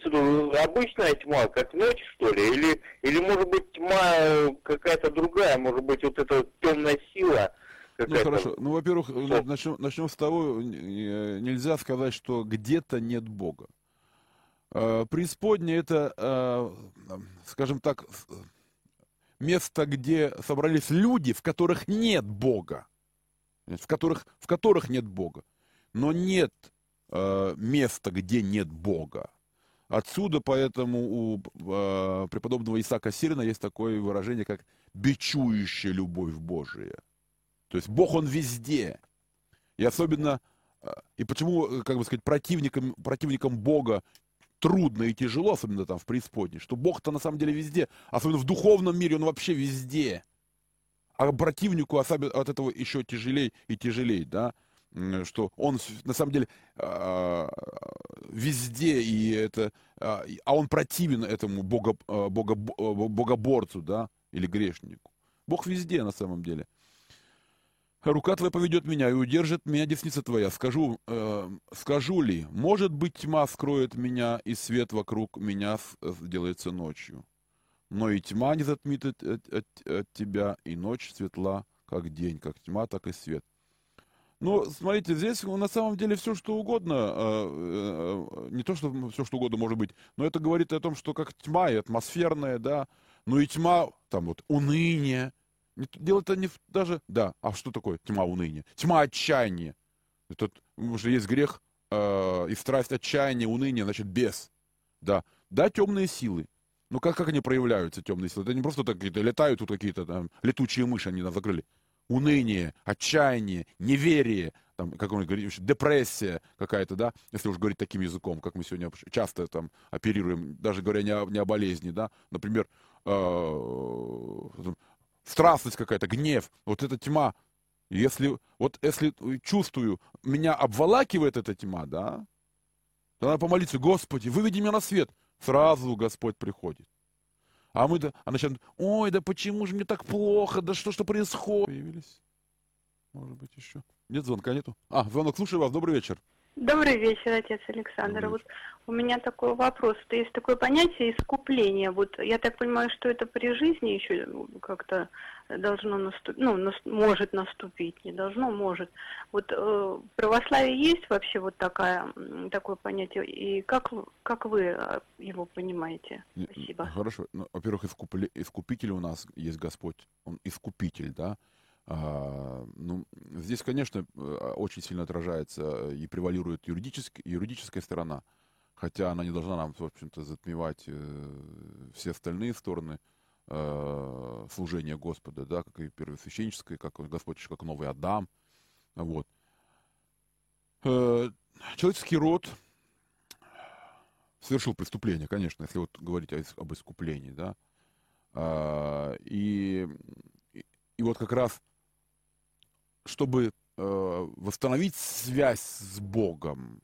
Speaker 9: что обычная тьма, как ночь, что ли? Или, или может быть тьма какая-то другая, может быть вот эта темная сила?
Speaker 3: Ну хорошо, ну во-первых, начнем, начнем с того, нельзя сказать, что где-то нет Бога. А, преисподняя это, а, скажем так, место, где собрались люди, в которых нет Бога в которых, в которых нет Бога. Но нет э, места, где нет Бога. Отсюда поэтому у э, преподобного Исаака Сирина есть такое выражение, как «бичующая любовь Божия». То есть Бог, Он везде. И особенно, э, и почему, э, как бы сказать, противникам, противникам Бога трудно и тяжело, особенно там в преисподней, что Бог-то на самом деле везде, особенно в духовном мире, Он вообще везде а противнику от этого еще тяжелее и тяжелее, да, что он на самом деле а, везде и это, а, а он противен этому бога, а, бога, богоборцу, да, или грешнику. Бог везде на самом деле. Рука твоя поведет меня и удержит меня десница твоя. Скажу, э, скажу ли, может быть, тьма скроет меня, и свет вокруг меня сделается ночью. Но и тьма не затмит от, от, от, тебя, и ночь светла, как день, как тьма, так и свет. Ну, смотрите, здесь на самом деле все, что угодно, э, э, не то, что все, что угодно может быть, но это говорит о том, что как тьма и атмосферная, да, ну и тьма, там вот, уныние, Дело-то не даже... Да, а что такое тьма уныния? Тьма отчаяния. Это, уже есть грех э, и страсть отчаяния, уныния, значит, без. Да, да, темные силы. Ну как, как они проявляются, темные силы? Это не просто так какие-то летают тут какие-то там летучие мыши, они нас закрыли. Уныние, отчаяние, неверие, там, как он говорит, депрессия какая-то, да, если уж говорить таким языком, как мы сегодня часто там оперируем, даже говоря не о, не о болезни, да, например, э, страстность какая-то, гнев, вот эта тьма. Если, вот если чувствую, меня обволакивает эта тьма, да, то надо помолиться, Господи, выведи меня на свет. Сразу Господь приходит. А мы, а начинаем, ой, да почему же мне так плохо, да что что происходит? Появились, может быть, еще. Нет звонка, нету? А, звонок, слушаю вас, добрый вечер.
Speaker 10: Добрый вечер, отец Александр. Вот у меня такой вопрос. То есть такое понятие искупления. Вот я так понимаю, что это при жизни еще как-то должно наступить, ну, нас, может наступить, не должно, может. Вот э, в православии есть вообще вот такая, такое понятие, и как, как вы э, его понимаете? Спасибо.
Speaker 3: Хорошо. Ну, во-первых, искупли, искупитель у нас есть Господь, Он искупитель, да, а, ну, здесь, конечно, э, очень сильно отражается и превалирует юридическая, юридическая сторона, хотя она не должна нам, в общем-то, затмевать э, все остальные стороны э, служения Господа, да, как и первосвященническое, как Господь, как новый Адам, вот. Э, человеческий род совершил преступление, конечно, если вот говорить об искуплении, да, а, и, и вот как раз чтобы э, восстановить связь с Богом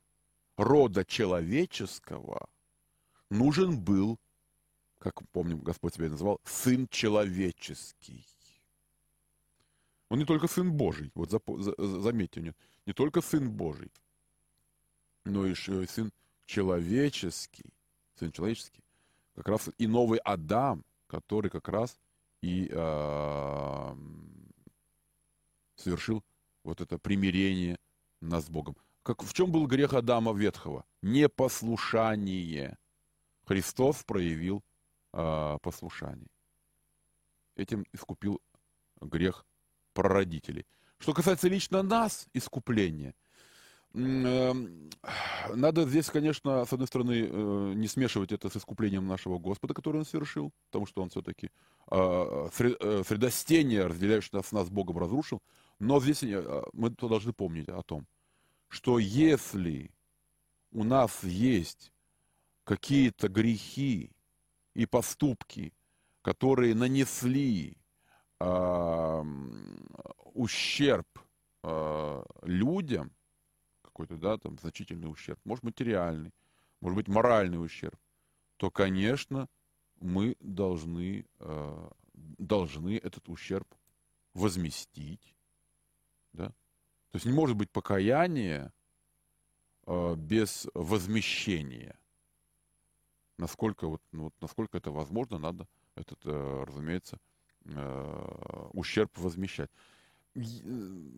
Speaker 3: рода человеческого, нужен был, как помним, Господь себя называл, Сын Человеческий. Он не только Сын Божий, вот заметьте, нет, не только Сын Божий, но и Сын Человеческий. Сын Человеческий. Как раз и новый Адам, который как раз и э, совершил вот это примирение нас с Богом. Как, в чем был грех Адама Ветхого? Непослушание. Христос проявил э, послушание. Этим искупил грех прародителей. Что касается лично нас, искупления, э, надо здесь, конечно, с одной стороны, э, не смешивать это с искуплением нашего Господа, который он совершил, потому что он все-таки э, средостение, разделяющее нас, нас Богом, разрушил. Но здесь э, мы должны помнить о том, что если у нас есть какие-то грехи и поступки, которые нанесли э, ущерб э, людям, какой-то, да, там, значительный ущерб, может, материальный, может быть, моральный ущерб, то, конечно, мы должны, э, должны этот ущерб возместить, да? То есть не может быть покаяния э, без возмещения. Насколько, вот, ну, вот, насколько это возможно, надо этот, э, разумеется, э, ущерб возмещать. Э,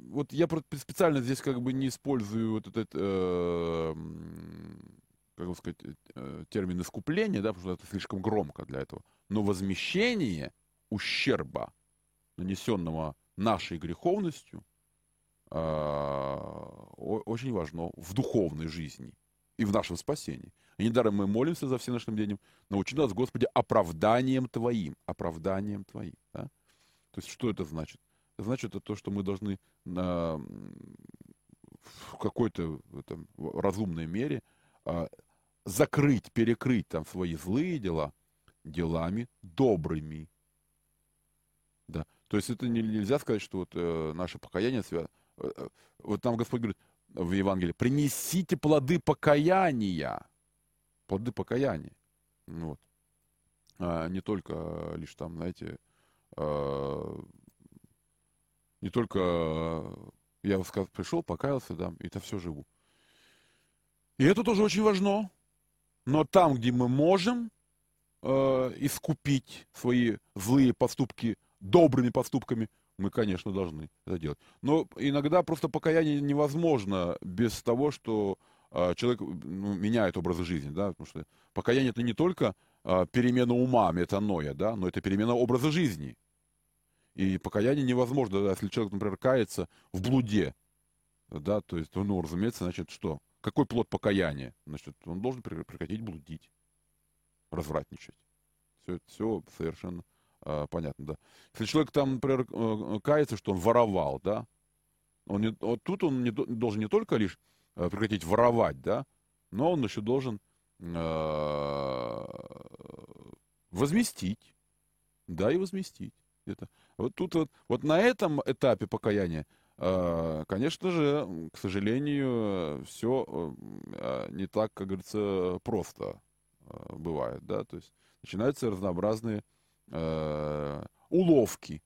Speaker 3: вот я специально здесь как бы не использую вот этот, э, как бы сказать, э, термин искупления, да, потому что это слишком громко для этого. Но возмещение ущерба, нанесенного нашей греховностью, а, очень важно в духовной жизни и в нашем спасении. И недаром мы молимся за все нашим детям. Научи нас, Господи, оправданием Твоим. Оправданием Твоим. Да? То есть, что это значит? Значит это то, что мы должны на, в какой-то там, разумной мере а, закрыть, перекрыть там свои злые дела делами добрыми. Да. То есть это нельзя сказать, что вот э, наше покаяние связано Э, э, вот там Господь говорит в Евангелии, принесите плоды покаяния. Плоды покаяния. Ну вот. А не только лишь там, знаете, э, Не только э, я пришел, покаялся, да, и это все живу. И это тоже очень важно. Но там, где мы можем э, искупить свои злые поступки добрыми поступками, мы, конечно, должны это делать. Но иногда просто покаяние невозможно без того, что э, человек ну, меняет образ жизни, да, потому что покаяние это не только э, перемена ума, метаноя, да, но это перемена образа жизни. И покаяние невозможно, да, если человек, например, кается в блуде, да, то есть, ну, разумеется, значит, что? Какой плод покаяния? Значит, он должен прекратить блудить, развратничать. Все, все совершенно понятно, да. Если человек там, например, э, кается, что он воровал, да, он не, вот тут он не, должен не только лишь э, прекратить воровать, да, но он еще должен э, возместить, да, и возместить это. Вот тут вот, вот на этом этапе покаяния а, конечно же, к сожалению, все а, не так, как говорится, просто а, бывает, да, то есть начинаются разнообразные уловки.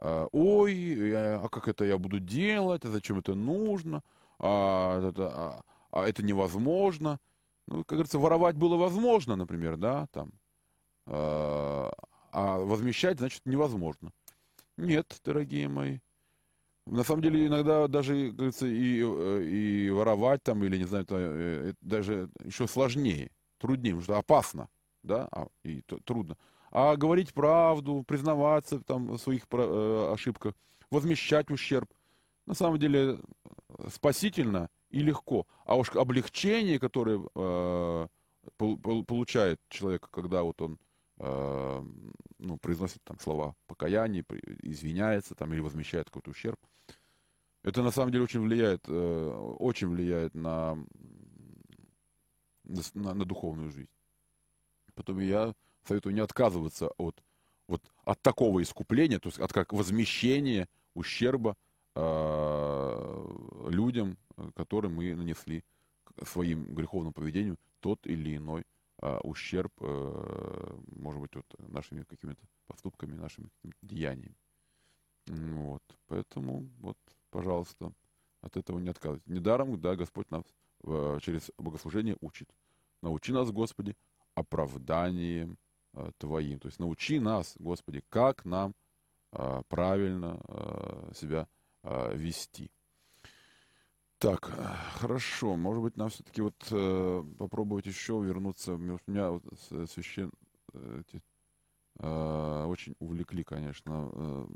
Speaker 3: Ой, а как это я буду делать, а зачем это нужно, а это, а, а это невозможно. Ну, как говорится, воровать было возможно, например, да, там, а возмещать, значит, невозможно. Нет, дорогие мои, на самом деле, иногда даже, как говорится, и, э, и воровать там, или, не знаю, это, даже еще сложнее, труднее, потому что опасно, да, а, и трудно. А говорить правду, признаваться там в своих э, ошибках, возмещать ущерб, на самом деле спасительно и легко. А уж облегчение, которое э, получает человек, когда вот он э, ну, произносит там слова покаяния, извиняется там или возмещает какой-то ущерб, это на самом деле очень влияет, э, очень влияет на, на, на духовную жизнь. Потом я советую не отказываться от, вот, от такого искупления, то есть от как возмещения ущерба э, людям, которым мы нанесли своим греховным поведением тот или иной э, ущерб, э, может быть, вот нашими какими-то поступками, нашими деяниями. Вот. Поэтому вот пожалуйста, от этого не отказывайтесь. Недаром, да, Господь нас э, через богослужение учит. Научи нас, Господи, оправданием Твоим. То есть научи нас, Господи, как нам э, правильно э, себя э, вести. Так, хорошо. Может быть, нам все-таки вот э, попробовать еще вернуться. У меня вот священ... Эти, э, очень увлекли, конечно, э,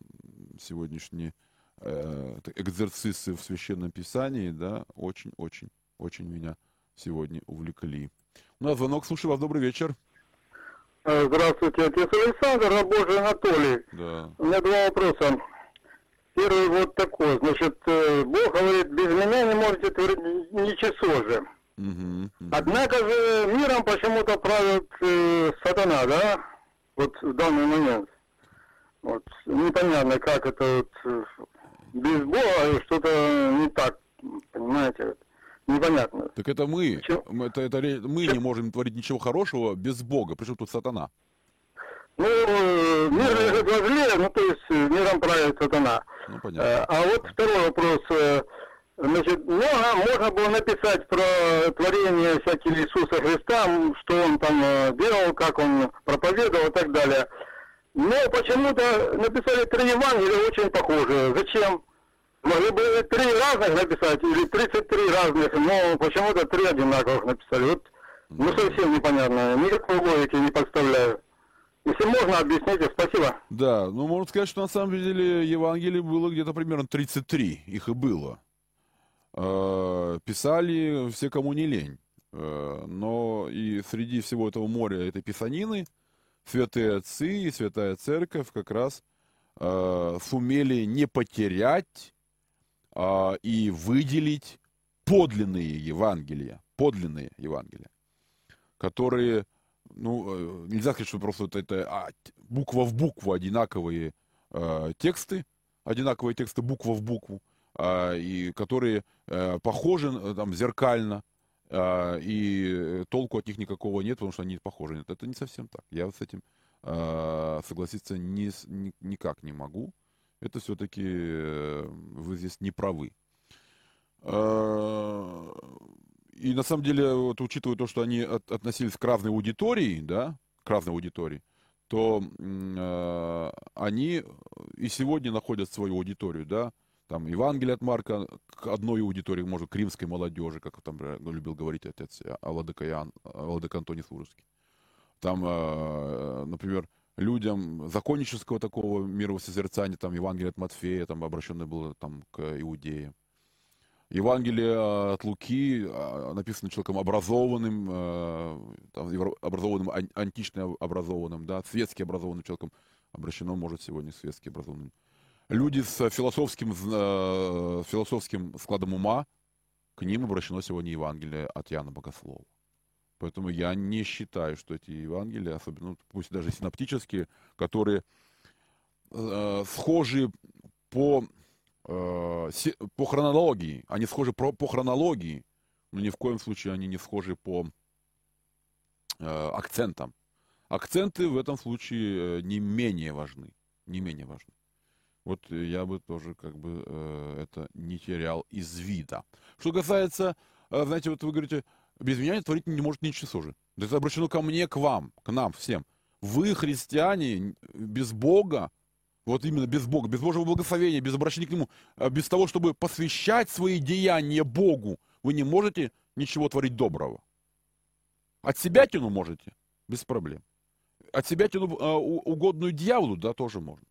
Speaker 3: сегодняшние э, экзерцисы в Священном Писании, да, очень-очень, очень меня сегодня увлекли. Ну, а звонок, слушаю вас, добрый вечер.
Speaker 11: Э, здравствуйте, отец Александр, рабочий Анатолий.
Speaker 3: Да.
Speaker 11: У меня два вопроса. Первый вот такой, значит, э, Бог говорит, без меня не можете творить ничего же.
Speaker 3: Угу, угу.
Speaker 11: Однако же миром почему-то правит э, сатана, да, вот в данный момент. Вот непонятно, как это вот э, без Бога что-то не так, понимаете, непонятно.
Speaker 3: Так это мы, это, это, мы не можем творить ничего хорошего без Бога, причем тут сатана.
Speaker 11: Ну, э, мир лежит возле, ну, то есть э, миром правит сатана.
Speaker 3: Ну, понятно.
Speaker 11: Э, а вот второй вопрос. Значит, много можно было написать про творение всякие Иисуса Христа, что он там делал, как он проповедовал и так далее. Но почему-то написали три Евангелия очень похожие. Зачем? Могли бы три разных написать, или 33 разных, но почему-то три одинаковых написали. Вот, ну, совсем непонятно. Никакой логики не подставляю. Если можно, объясните. Спасибо.
Speaker 3: Да, ну, можно сказать, что на самом деле Евангелий было где-то примерно 33. Их и было. Э, писали все, кому не лень. Э, но и среди всего этого моря этой писанины – святые отцы и святая церковь как раз э, сумели не потерять э, и выделить подлинные Евангелия, подлинные Евангелия, которые, ну, э, нельзя сказать, что просто вот это а, буква в букву одинаковые э, тексты, одинаковые тексты буква в букву, э, и которые э, похожи э, там зеркально, а, и толку от них никакого нет, потому что они похожи. Нет, это не совсем так. Я с этим а, согласиться не, никак не могу. Это все-таки вы здесь не правы. А, и на самом деле, вот учитывая то, что они от, относились к разной аудитории, да, к разной аудитории, то э, они и сегодня находят свою аудиторию, да, там Евангелие от Марка к одной аудитории, может, к римской молодежи, как там любил говорить отец Владыка, Иоанн, Владыка Антоний Сурожский. Там, э, например, людям законнического такого мировосозерцания, там Евангелие от Матфея, там обращенное было там к иудеям. Евангелие от Луки э, написано человеком образованным, э, там, образованным, антично образованным, да, светски образованным человеком, обращено, может, сегодня светски образованным люди с философским, философским складом ума, к ним обращено сегодня Евангелие от Яна Богослова. Поэтому я не считаю, что эти Евангелия, особенно, ну, пусть даже синоптические, которые э, схожи по, э, по хронологии, они схожи по, по хронологии, но ни в коем случае они не схожи по э, акцентам. Акценты в этом случае э, не менее важны, не менее важны. Вот я бы тоже как бы э, это не терял из вида. Что касается, э, знаете, вот вы говорите, без меня творить не может ничего же. Это обращено ко мне, к вам, к нам всем. Вы, христиане, без Бога, вот именно без Бога, без Божьего благословения, без обращения к Нему, э, без того, чтобы посвящать свои деяния Богу, вы не можете ничего творить доброго. От себя тяну можете, без проблем. От себя тяну э, угодную дьяволу, да, тоже можно.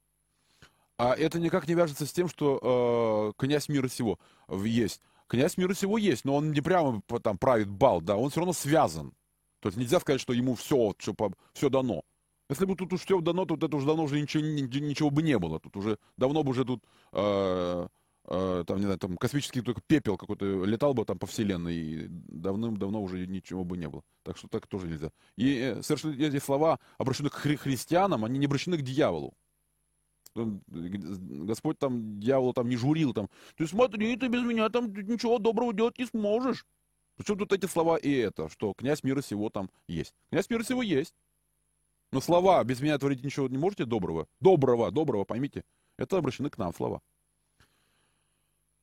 Speaker 3: А это никак не вяжется с тем, что э, князь мира сего есть. Князь мира сего есть, но он не прямо там правит бал, да, он все равно связан. То есть нельзя сказать, что ему все, все, все дано. Если бы тут уж все дано, то это уже давно уже ничего, ничего бы не было. Тут уже давно бы уже тут э, э, там, не знаю, там космический только пепел какой-то летал бы там по вселенной, и давным-давно уже ничего бы не было. Так что так тоже нельзя. И э, совершенно эти слова, обращены к хри- христианам, они не обращены к дьяволу. Господь там, дьявол там не журил там. Ты смотри, ты без меня там ничего доброго делать не сможешь. Причем тут эти слова и это, что князь мира сего там есть. Князь мира сего есть. Но слова «без меня творить ничего не можете» доброго, доброго, доброго, поймите, это обращены к нам слова.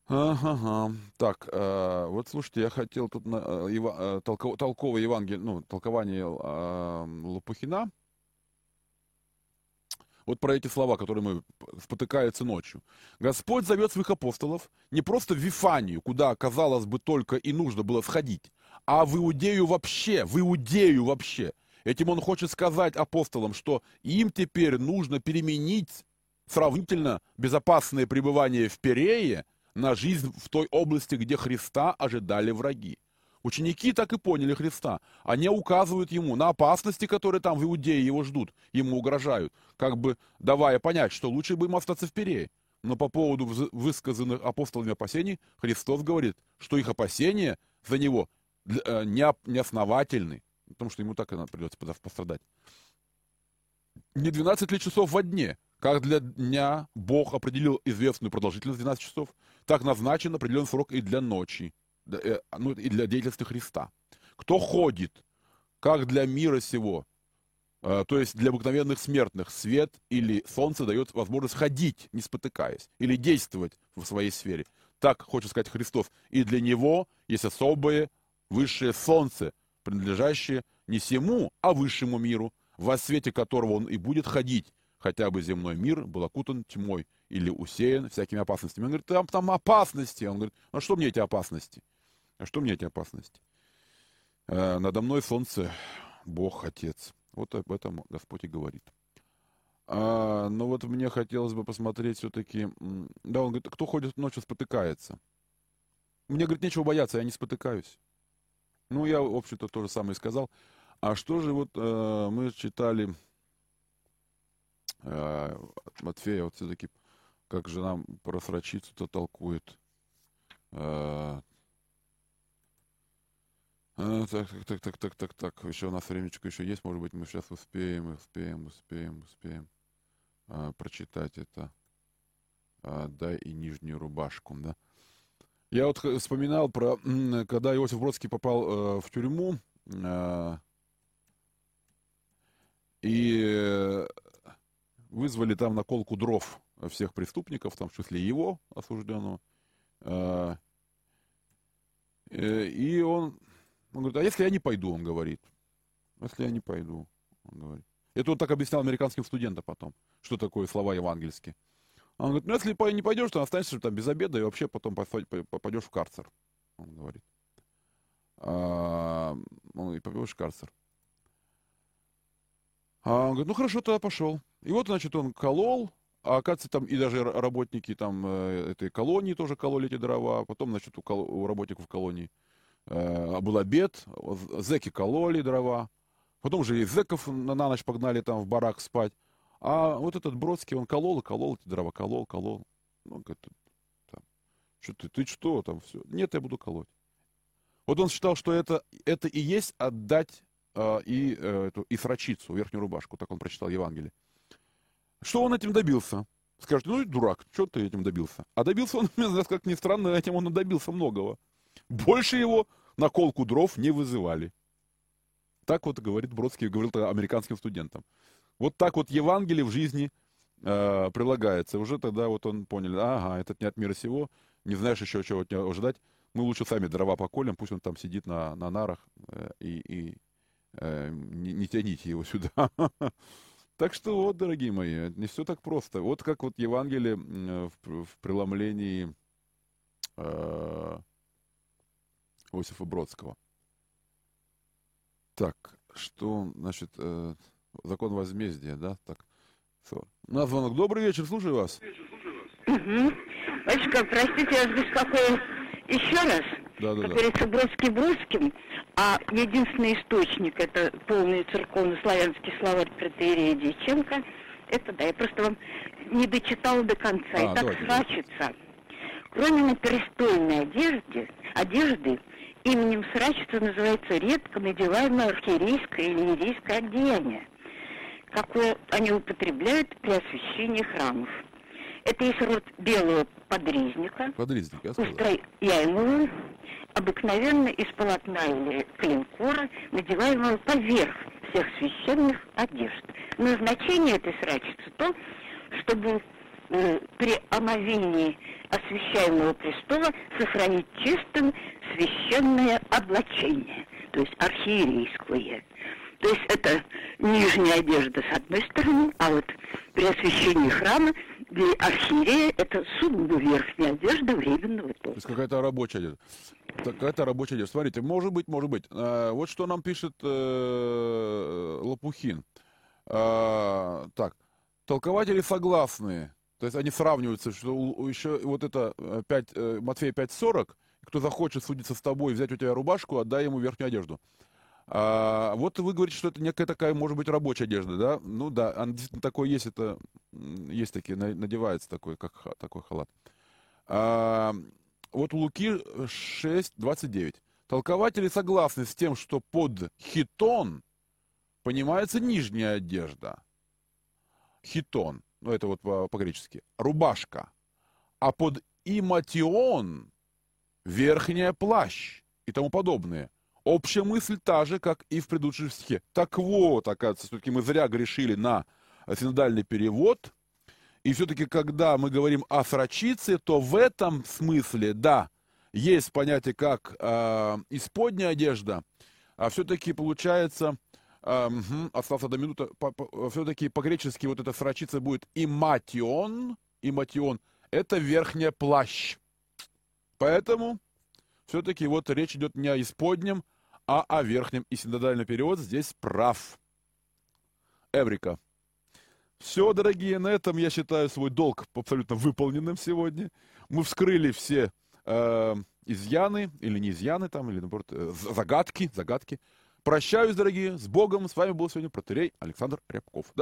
Speaker 3: Ага, так, э, вот слушайте, я хотел тут на, э, э, толков, толковое Евангелие, ну, толкование э, Лопухина вот про эти слова, которые мы спотыкаются ночью. Господь зовет своих апостолов не просто в Вифанию, куда, казалось бы, только и нужно было сходить, а в Иудею вообще, в Иудею вообще. Этим он хочет сказать апостолам, что им теперь нужно переменить сравнительно безопасное пребывание в Перее на жизнь в той области, где Христа ожидали враги. Ученики так и поняли Христа. Они указывают ему на опасности, которые там в Иудее его ждут, ему угрожают, как бы давая понять, что лучше бы им остаться в Перее. Но по поводу высказанных апостолами опасений, Христос говорит, что их опасения за него э, неосновательны, потому что ему так и придется пострадать. Не 12 ли часов во дне, как для дня Бог определил известную продолжительность 12 часов, так назначен определенный срок и для ночи. Э, ну, и для деятельности Христа. Кто ходит, как для мира сего, э, то есть для обыкновенных смертных, свет или солнце дает возможность ходить, не спотыкаясь, или действовать в своей сфере. Так хочет сказать Христос. И для него есть особое высшее солнце, принадлежащее не всему, а высшему миру, во свете которого он и будет ходить, хотя бы земной мир был окутан тьмой или усеян всякими опасностями. Он говорит, там, там опасности. Он говорит, а что мне эти опасности? А что мне эти опасности? Э, надо мной солнце, Бог, Отец. Вот об этом Господь и говорит. А, но вот мне хотелось бы посмотреть все-таки... Да, он говорит, кто ходит ночью, спотыкается. Мне, говорит, нечего бояться, я не спотыкаюсь. Ну, я, в общем-то, то же самое сказал. А что же вот э, мы читали э, Матфея, вот все-таки как же нам про срочицу-то толкует. А, а, так, так, так, так, так, так. Еще у нас времечко еще есть. Может быть, мы сейчас успеем, успеем, успеем, успеем а, прочитать это. А, дай и нижнюю рубашку, да. Я вот вспоминал про, когда Иосиф Бродский попал э, в тюрьму, э, и вызвали там наколку дров всех преступников, там в числе его осужденного. Э, э, и он, он говорит, а если я не пойду, он говорит. Если я не пойду, он говорит. Это он так объяснял американским студентам потом, что такое слова евангельские. Он говорит, ну если не пойдешь, то останешься там без обеда и вообще потом попадешь в карцер. Он говорит. А, ну, и попадешь в карцер. А он говорит, ну хорошо, тогда пошел. И вот, значит, он колол, а оказывается, там и даже работники там э, этой колонии тоже кололи эти дрова. Потом, значит, у, кол- у работников колонии был обед, зеки кололи дрова. Потом уже и зеков на ночь погнали там в барак спать. А вот этот Бродский, он колол и колол эти дрова, колол, колол. Ну, говорит, там, что ты, ты что там, все. Нет, я буду колоть. Вот он считал, что это, это и есть отдать э, и, э, эту, и срочицу, верхнюю рубашку, так он прочитал Евангелие. Что он этим добился? Скажете, ну и дурак, что ты этим добился? А добился он, как ни странно, этим он добился многого. Больше его на колку дров не вызывали. Так вот говорит Бродский, говорил американским студентам. Вот так вот Евангелие в жизни э, прилагается. Уже тогда вот он понял, ага, этот не от мира сего, не знаешь еще, чего от него ожидать. Мы лучше сами дрова поколем, пусть он там сидит на, на нарах э, и, и э, не, не тяните его сюда. Так что вот, дорогие мои, не все так просто. Вот как вот Евангелие в, в преломлении э, Иосифа Бродского. Так, что, значит, э, закон возмездия, да? Так. На звонок. Добрый вечер, слушаю вас.
Speaker 8: Угу. Батюшка, простите, я вас беспокою еще раз. Да, да, как да. говорится, Бродский Бродским, а единственный источник, это полный церковно-славянский словарь протеерея Дьяченко, это, да, я просто вам не дочитала до конца. А, и так срачится. Кроме на перестольной одежде, одежды, именем срачица называется редко надеваемое архиерейское или еврейское одеяние, какое они употребляют при освящении храмов. Это есть род белого подрезника,
Speaker 3: Подрезника,
Speaker 8: устрояемого обыкновенно из полотна или клинкора, надеваемого поверх всех священных одежд. Назначение этой срачицы то, чтобы при омовении освящаемого престола сохранить чистым священное облачение, то есть архиерейское. То есть это нижняя одежда с одной стороны, а вот при освящении храма для архиерея это сугубо верхняя одежда временного
Speaker 3: То есть какая-то рабочая одежда. Какая-то рабочая одежда. Смотрите, может быть, может быть. А, вот что нам пишет э, Лопухин. А, так, толкователи согласны. То есть они сравниваются, что еще вот это 5, э, э, Матфея 5.40, кто захочет судиться с тобой, взять у тебя рубашку, отдай ему верхнюю одежду. А, вот вы говорите, что это некая такая, может быть, рабочая одежда, да? Ну да, она действительно такой есть, это есть такие, надевается такой, как такой халат. А, вот у Луки 6, 29. Толкователи согласны с тем, что под хитон понимается нижняя одежда. Хитон, ну это вот по-гречески, рубашка. А под иматион верхняя плащ и тому подобное – Общая мысль та же, как и в предыдущем стихе. Так вот, оказывается, все-таки мы зря грешили на синодальный перевод. И все-таки, когда мы говорим о срочице, то в этом смысле, да, есть понятие как э, исподняя одежда, а все-таки получается, э, угу, осталась одна минута, по, по, все-таки по-гречески вот эта срочица будет иматион, иматион, это верхняя плащ. Поэтому все-таки вот речь идет не о исподнем, а о верхнем. И синодальный перевод здесь прав. Эврика. Все, дорогие, на этом я считаю свой долг абсолютно выполненным сегодня. Мы вскрыли все э, изъяны, или не изъяны там, или наоборот, э, загадки, загадки. Прощаюсь, дорогие, с Богом. С вами был сегодня протерей Александр Рябков.